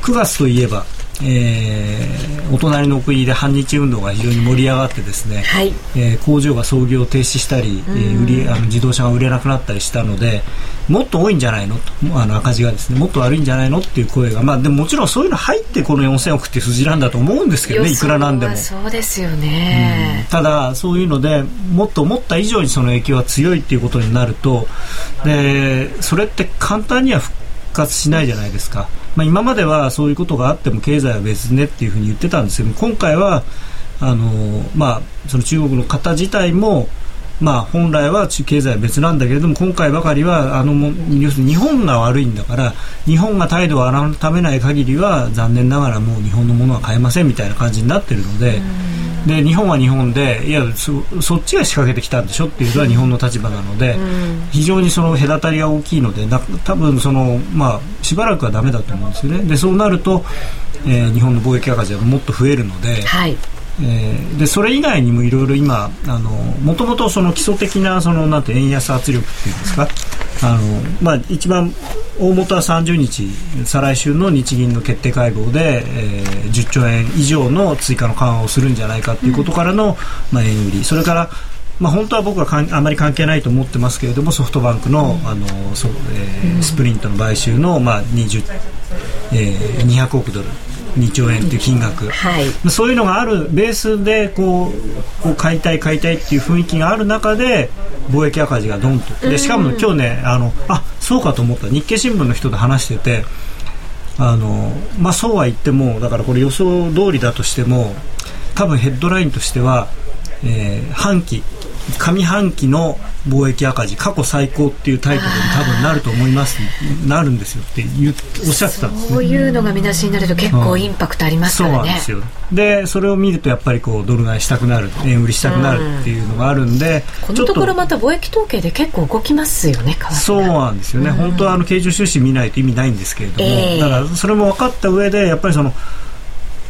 9月といえばえー、お隣の国で反日運動が非常に盛り上がってですね、はい、えー、工場が操業停止したり、えー、売りあの自動車が売れなくなったりしたのでもっと多いんじゃないの？とあの赤字がですねもっと悪いんじゃないの？っていう声が、まあ、でももちろんそういうの入ってこの4000億っていう数字なんだと思うんですけどねいくらなんでも。そうですよね、うん、ただそういうのでもっと思った以上にその影響は強いっていうことになるとでそれって簡単には復活しないじゃないですか。まあ、今まではそういうことがあっても経済は別ねっていうふうに言ってたんですけど今回はあの、まあ、その中国の方自体もまあ、本来は経済は別なんだけれども今回ばかりはあの要するに日本が悪いんだから日本が態度を改めない限りは残念ながらもう日本のものは買えませんみたいな感じになっているので。で日本は日本でいやそそっちが仕掛けてきたんでしょっていうのは日本の立場なので、非常にその隔たりが大きいのでな多分その、まあ、しばらくはだめだと思うんですよね。でそうなると、えー、日本の貿易赤字はもっと増えるので、はいえー、でそれ以外にもいろいろ今もともと基礎的なそのなんて円安圧力っていうんですか？あの、まあ、一番大元は30日再来週の日銀の決定会合で、えー、10兆円以上の追加の緩和をするんじゃないかということからの、まあ、円売り。それからまあ、本当は僕はかんあまり関係ないと思ってますけれどもソフトバンクの,、あのそえー、スプリントの買収の、まあ20えー、200億ドル2兆円という金額、はい、そういうのがあるベースでこう買いたい買いたいっていう雰囲気がある中で貿易赤字がドンと。でしかも今日ねあのあそうかと思った。日経新聞の人と話しててあの、まあ、そうは言ってもだからこれ予想通りだとしても多分ヘッドラインとしては、えー、半期上半期の貿易赤字過去最高っていうタイトルに多分なると思いますなるんですよって言おっしゃってたんです、ね、そういうのが見出しになると結構インパクトありますからね、そうなんですよ。でそれを見るとやっぱりこうドル買いしたくなる円売りしたくなるっていうのがあるんで、このところまた貿易統計で結構動きますよねそうなんですよね、本当はあの経常収支見ないと意味ないんですけれども、えー、だからそれも分かった上でやっぱりその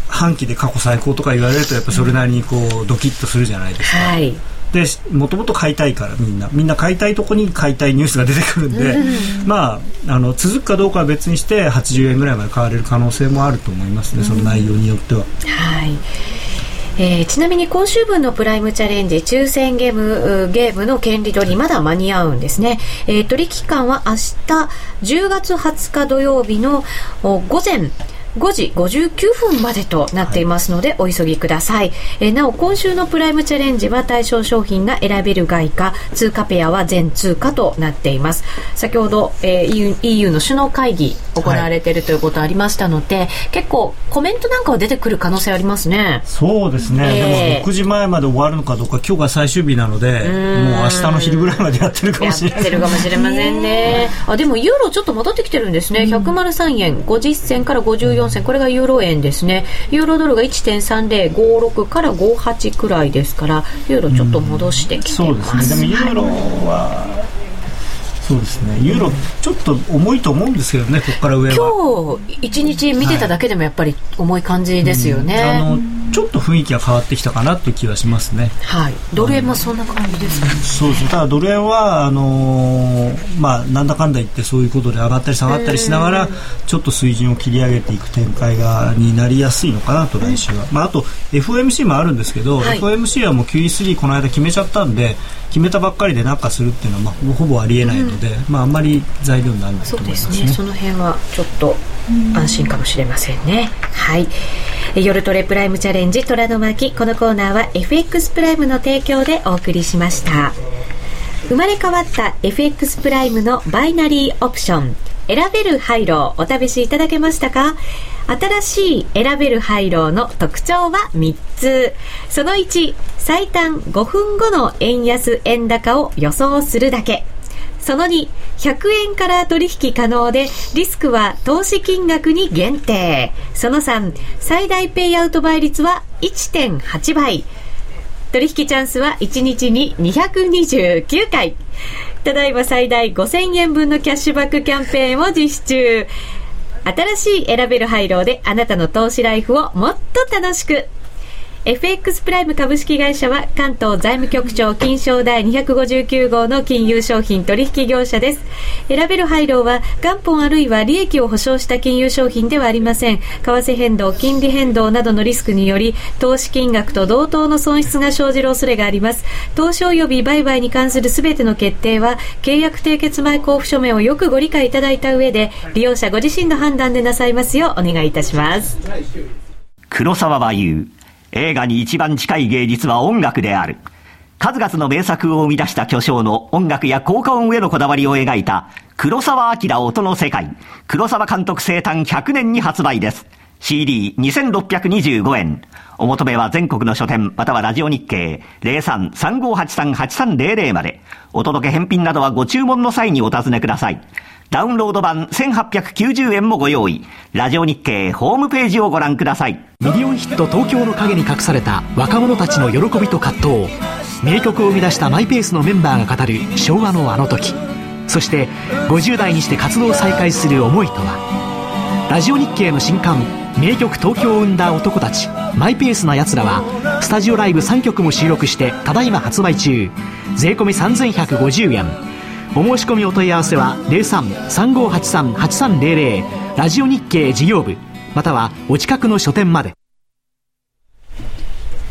半期で過去最高とか言われるとやっぱそれなりにこうドキッとするじゃないですか、はいでもともと買いたいからみんな。みんな買いたいとこに買いたいニュースが出てくるんで、うん、まああの続くかどうかは別にして80円ぐらいまで買われる可能性もあると思いますね、うん、その内容によっては。はい。えー、ちなみに今週分のプライムチャレンジ抽選ゲームゲームの権利取りまだ間に合うんですね、えー、取引期間は明日10月20日土曜日の午前5時59分までとなっていますので、はい、お急ぎください、えー、なお今週のプライムチャレンジは対象商品が選べる外貨通貨ペアは全通貨となっています。先ほど、えー、EU, EU の首脳会議行われているということありましたので、はい、結構コメントなんかは出てくる可能性ありますね。そうですね、えー、でも6時前まで終わるのかどうか今日が最終日なのでもう明日の昼ぐらいまでやってるかもしれない。やってるかもしれませんね。あでもユーロちょっと戻ってきてるんですね、103円50銭から54 4銭これがユーロ円ですね。ユーロドルが1.3056から58くらいですからユーロちょっと戻してきてます、そうですね。でもユーロは、そうですね。ユーロちょっと重いと思うんですけどねここから上は。今日一日見てただけでもやっぱり重い感じですよね、はい、あのちょっと雰囲気が変わってきたかなという気はしますね。はい。ドル円もそんな感じですか、ね、そうですただドル円はあのー、まあなんだかんだ言ってそういうことで上がったり下がったりしながらちょっと水準を切り上げていく展開がになりやすいのかなと来週は、まあ、あと FOMC もあるんですけど、はい、FOMC はもう QE3 この間決めちゃったんで決めたばっかりで何かするっていうのは、まあ、ほぼありえないので、うん、まあ、あんまり材料にならないと思いますね。そうですねその辺はちょっと安心かもしれませんね。はい。夜トレプライムチャレンジ虎の巻このコーナーは FX プライムの提供でお送りしました。生まれ変わった FX プライムのバイナリーオプション選べる廃炉お試しいただけましたか？新しい選べる廃炉の特徴は3つ。その1、最短5分後の円安円高を予想するだけ。その2、100円から取引可能で、リスクは投資金額に限定。その3、最大ペイアウト倍率は1.8倍。取引チャンスは1日に229回。ただいま最大5000円分のキャッシュバックキャンペーンを実施中。新しい選べる廃炉であなたの投資ライフをもっと楽しく。FX プライム株式会社は関東財務局長金賞第259号の金融商品取引業者です。選べる配慮は元本あるいは利益を保証した金融商品ではありません。為替変動、金利変動などのリスクにより投資金額と同等の損失が生じる恐れがあります。投資及び売買に関するすべての決定は契約締結前交付書面をよくご理解いただいた上で利用者ご自身の判断でなさいますようお願いいたします。黒沢は言う映画に一番近い芸術は音楽である。数々の名作を生み出した巨匠の音楽や効果音へのこだわりを描いた黒沢明音の世界。黒沢監督生誕100年に発売です。CD2625 円。お求めは全国の書店またはラジオ日経03-3583-8300まで。お届け返品などはご注文の際にお尋ねください。ダウンロード版1890円もご用意。ラジオ日経ホームページをご覧ください。ミリオンヒット東京の陰に隠された若者たちの喜びと葛藤。名曲を生み出したマイペースのメンバーが語る昭和のあの時。そして50代にして活動を再開する思いとは。ラジオ日経の新刊名曲東京を生んだ男たち。マイペースな奴らはスタジオライブ3曲も収録してただいま発売中。税込3150円。お申し込みお問い合わせは03-3583-8300ラジオ日経事業部。またはお近くの書店まで。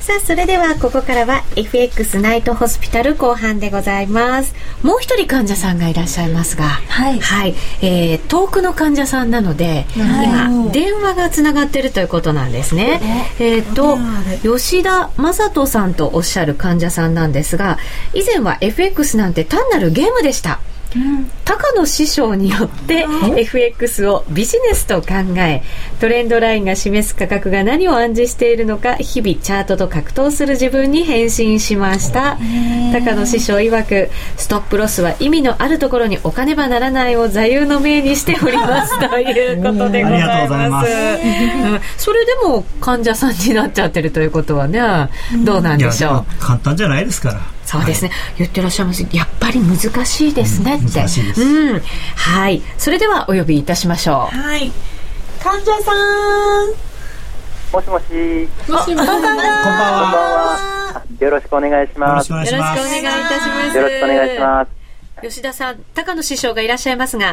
さあ、それではここからは FX ナイトホスピタル後半でございます。もう一人患者さんがいらっしゃいますが、はい。はい。えー、遠くの患者さんなので、はい、今、電話がつながってるということなんですね。えっ、ー、と、吉田正人さんとおっしゃる患者さんなんですが、以前は FX なんて単なるゲームでした。高野師匠によって FX をビジネスと考えトレンドラインが示す価格が何を暗示しているのか日々チャートと格闘する自分に変身しました。高野師匠曰くストップロスは意味のあるところに置かねばならないを座右の銘にしております。ということでございます。それでも患者さんになっちゃってるということはねどうなんでしょう？簡単じゃないですからそうですね、はい、言ってらっしゃいます。やっぱり難しいですねって、うん、はい。それではお呼びいたしましょう。はい。患者さん。もしもし。もしもし。こんばんは。よろしくお願いします。よろしくお願いいたします。よろしくお願いします。吉田さん高野師匠がいらっしゃいますが。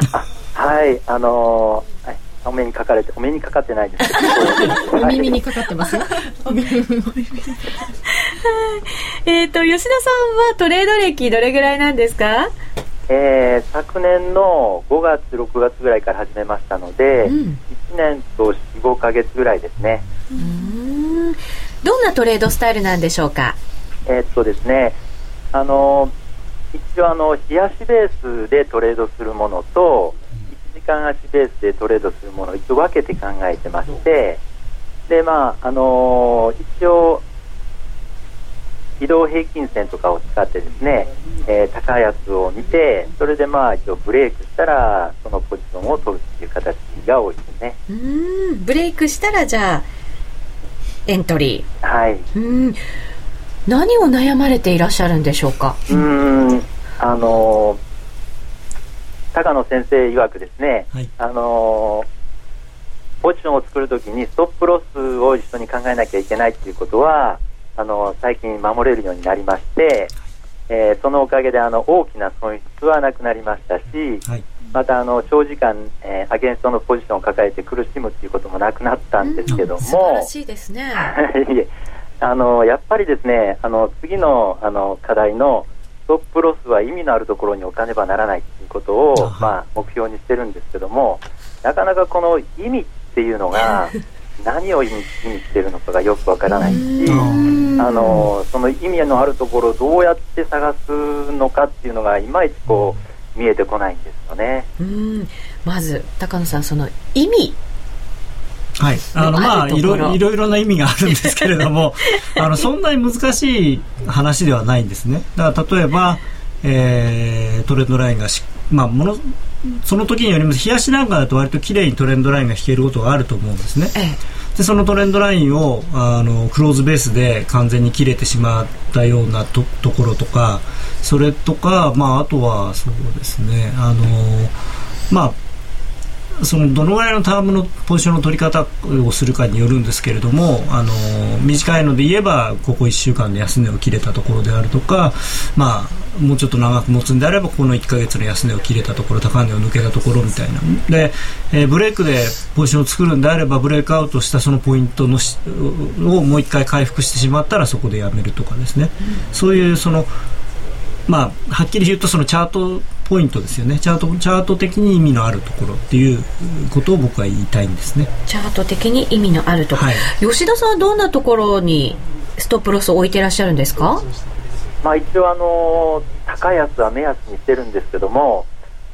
はい。あのーはいお目にかかれてお目にかかってないです。お耳にかかってます えっと吉田さんはトレード歴どれぐらいなんですか？えー、昨年の5月6月ぐらいから始めましたので、うん、1年と45か月ぐらいですね。うん。どんなトレードスタイルなんでしょうか？えー、っとですねあの一応あの冷やしベースでトレードするものと時間足ベースでトレードするものを一応分けて考えてましてでまああのー、一応移動平均線とかを使ってですね、えー、高いやつを見てそれでまあ一応ブレイクしたらそのポジションを取るっていう形が多いですね。うんブレイクしたらじゃあエントリー。はい。うん。何を悩まれていらっしゃるんでしょうか？うんあのー高野先生曰くですね、はい、あのポジションを作るときにストップロスを一緒に考えなきゃいけないということはあの最近守れるようになりまして、えー、そのおかげであの大きな損失はなくなりましたし、はい、またあの長時間、えー、アゲンストのポジションを抱えて苦しむということもなくなったんですけども、素晴らしいですね。あのやっぱりですねあの次のあの課題のストップロスは意味のあるところに置かねばならないことを、まあ、目標にしてるんですけどもなかなかこの意味っていうのが 何を意味しているのかがよくわからないしあのその意味のあるところをどうやって探すのかっていうのがいまいちこう見えてこないんですよね。まず高野さんその意味はい、あのまあいろいろいろな意味があるんですけれども あのそんなに難しい話ではないんですね。だから例えば、えー、トレンドラインがしまあ、ものその時によります冷やしなんかだと割と綺麗にトレンドラインが引けることがあると思うんですね、ええ、でそのトレンドラインをあのクローズベースで完全に切れてしまったようなとところとかそれとか、まあ、あとはそうですねあのまあそのどのぐらいのタームのポジションの取り方をするかによるんですけれどもあの短いので言えばここ1週間で安値を切れたところであるとか、まあ、もうちょっと長く持つんであればこの1か月の安値を切れたところ高値を抜けたところみたいな。で、えー、ブレイクでポジションを作るんであればブレイクアウトしたそのポイントのしをもう1回回復してしまったらそこでやめるとかですね、そういうそのまあ、はっきり言うとそのチャートポイントですよね。チャートチャート的に意味のあるところっていうことを僕は言いたいんですね。チャート的に意味のあるところ、はい、吉田さんはどんなところにストップロスを置いてらっしゃるんですか？まあ、一応あの高安は目安にしてるんですけども、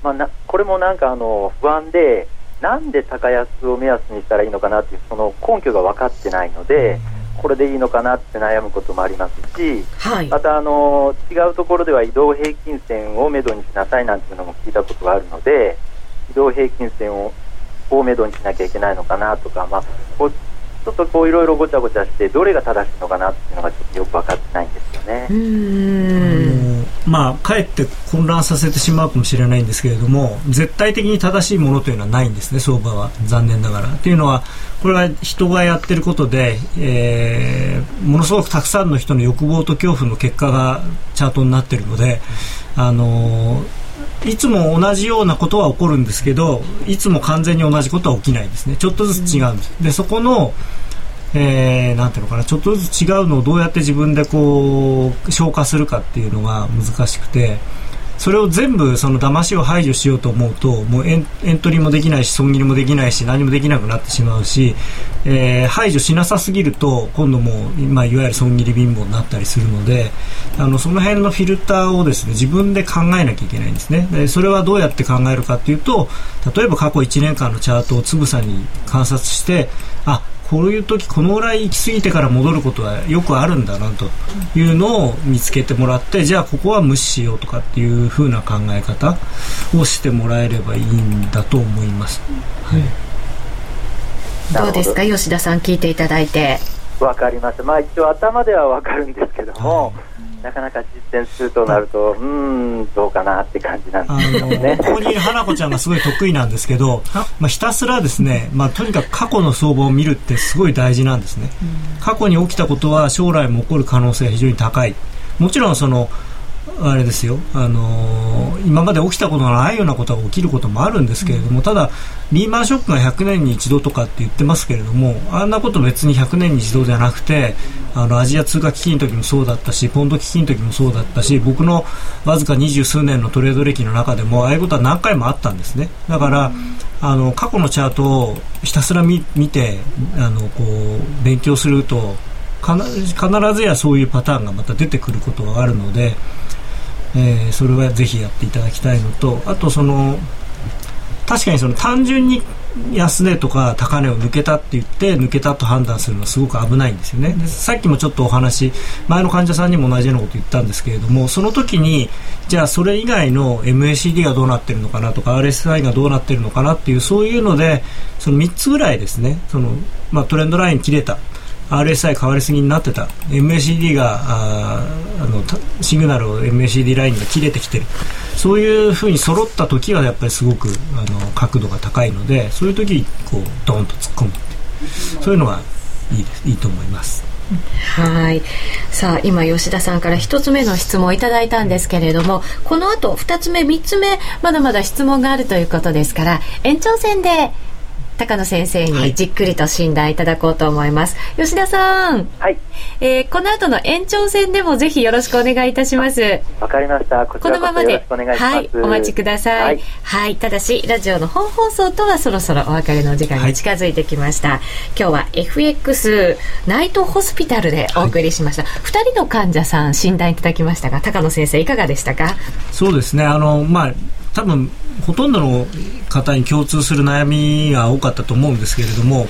まあ、なこれもなんかあの不安でなんで高安を目安にしたらいいのかなっていうその根拠が分かってないので、これでいいのかなって悩むこともありますし、はい、またあの違うところでは移動平均線をめどにしなさいなんていうのも聞いたことがあるので移動平均線ををめどにしなきゃいけないのかなとか、まあ、こうちょっとこういろいろごちゃごちゃしてどれが正しいのかなっていうのがちょっとよく分かってないんですよね。うんまあ、かえって混乱させてしまうかもしれないんですけれども絶対的に正しいものというのはないんですね相場は残念ながら。というのはこれは人がやってることで、えー、ものすごくたくさんの人の欲望と恐怖の結果がチャートになっているので、あのー、いつも同じようなことは起こるんですけどいつも完全に同じことは起きないんですねちょっとずつ違うんです。でそこのえー、なんていうのかなちょっとずつ違うのをどうやって自分でこう消化するかっていうのが難しくてそれを全部その騙しを排除しようと思うともうエントリーもできないし損切りもできないし何もできなくなってしまうし、えー、排除しなさすぎると今度も、まあ、いわゆる損切り貧乏になったりするのであのその辺のフィルターをですね自分で考えなきゃいけないんですね。でそれはどうやって考えるかというと例えば過去1年間のチャートをつぶさに観察してあこういう時このぐらい行き過ぎてから戻ることはよくあるんだなというのを見つけてもらってじゃあここは無視しようとかっていう風な考え方をしてもらえればいいんだと思います。はい。どうですか？吉田さん聞いていただいて。わかりますまあ一応頭ではわかるんですけども、はいなかなか実践するとなると、うん、どうかなって感じなんですよね。ここにいる花子ちゃんがすごい得意なんですけど、まあ、ひたすらですね、まあ、とにかく過去の相場を見るってすごい大事なんですね。過去に起きたことは将来も起こる可能性が非常に高い。もちろんそのあれですよ、あのー、今まで起きたことがないようなことが起きることもあるんですけれども、ただ、リーマンショックが100年に一度とかって言ってますけれども、あんなこと別に100年に一度じゃなくて、あのアジア通貨危機の時もそうだったし、ポンド危機の時もそうだったし、僕のわずか二十数年のトレード歴の中でも、ああいうことは何回もあったんですね。だから、あの過去のチャートをひたすら見てあのこう勉強すると必ずやそういうパターンがまた出てくることがあるので、えー、それはぜひやっていただきたいのとあとその確かにその単純に安値とか高値を抜けたって言って抜けたと判断するのはすごく危ないんですよね。でさっきもちょっとお話前の患者さんにも同じようなこと言ったんですけれどもその時にじゃあそれ以外の MACD がどうなってるのかなとか RSI がどうなってるのかなっていうそういうのでその3つぐらいですね。その、まあ、トレンドライン切れた。RSI 変わりすぎになってた。MACD がああのシグナルを MACD ラインが切れてきてる。そういうふうに揃った時はやっぱりすごくあの角度が高いのでそういう時にこうドンと突っ込むそういうのがいいです。いいと思います。はい。さあ今吉田さんから1つ目の質問をいただいたんですけれどもこの後2つ目3つ目まだまだ質問があるということですから延長戦で高野先生にじっくりと診断いただこうと思います、はい、吉田さん、はい。えー、この後の延長戦でもぜひよろしくお願いいたします。わかりました。このままではいお待ちください、はい、はい、ただしラジオの本放送とはそろそろお別れの時間が近づいてきました、はい、今日は FX ナイトホスピタルでお送りしました、はい、2人の患者さん診断いただきましたが高野先生いかがでしたか？そうですね。あのまあ多分ほとんどの方に共通する悩みが多かったと思うんですけれども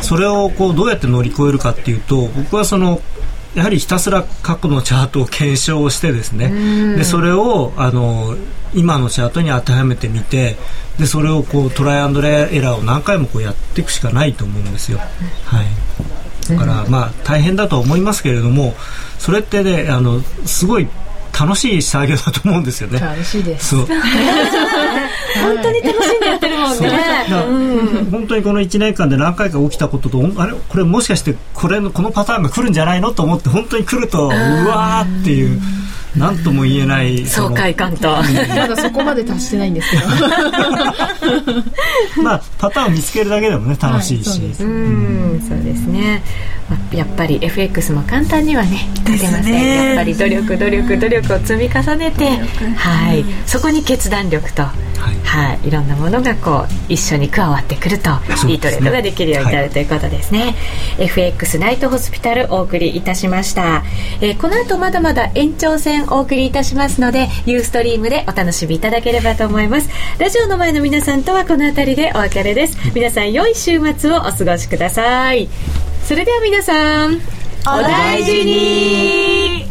それをこうどうやって乗り越えるかっていうと僕はそのやはりひたすら過去のチャートを検証してですねでそれをあの今のチャートに当てはめてみてでそれをこうトライアンドエラーを何回もこうやっていくしかないと思うんですよ。はい。だからまあ大変だと思いますけれどもそれってねあのすごい楽しい作業だと思うんですよね。楽しいです。本当に楽しんでやってるもんね。うん、本当にこの1年間で何回か起きたことと、あれこれもしかしてこれのこのパターンが来るんじゃないのと思って本当に来るとうわーっていう。何とも言えない爽快感と。まだそこまで達してないんですけど。まあパターンを見つけるだけでもね楽しいし、はい、ううんそうですね、まあ、やっぱり FX も簡単にはね勝てません、ね、やっぱり努力努力努力を積み重ねてはい。そこに決断力とはい、はい、いろんなものがこう一緒に加わってくると、いいトレードができるようになる、ということですね、はい、FX ナイトホスピタルお送りいたしました、えー、この後まだまだ延長戦お送りいたしますのでユーストリームでお楽しみいただければと思います。ラジオの前の皆さんとはこの辺りでお別れです。皆さん良い週末をお過ごしください。それでは皆さんお大事に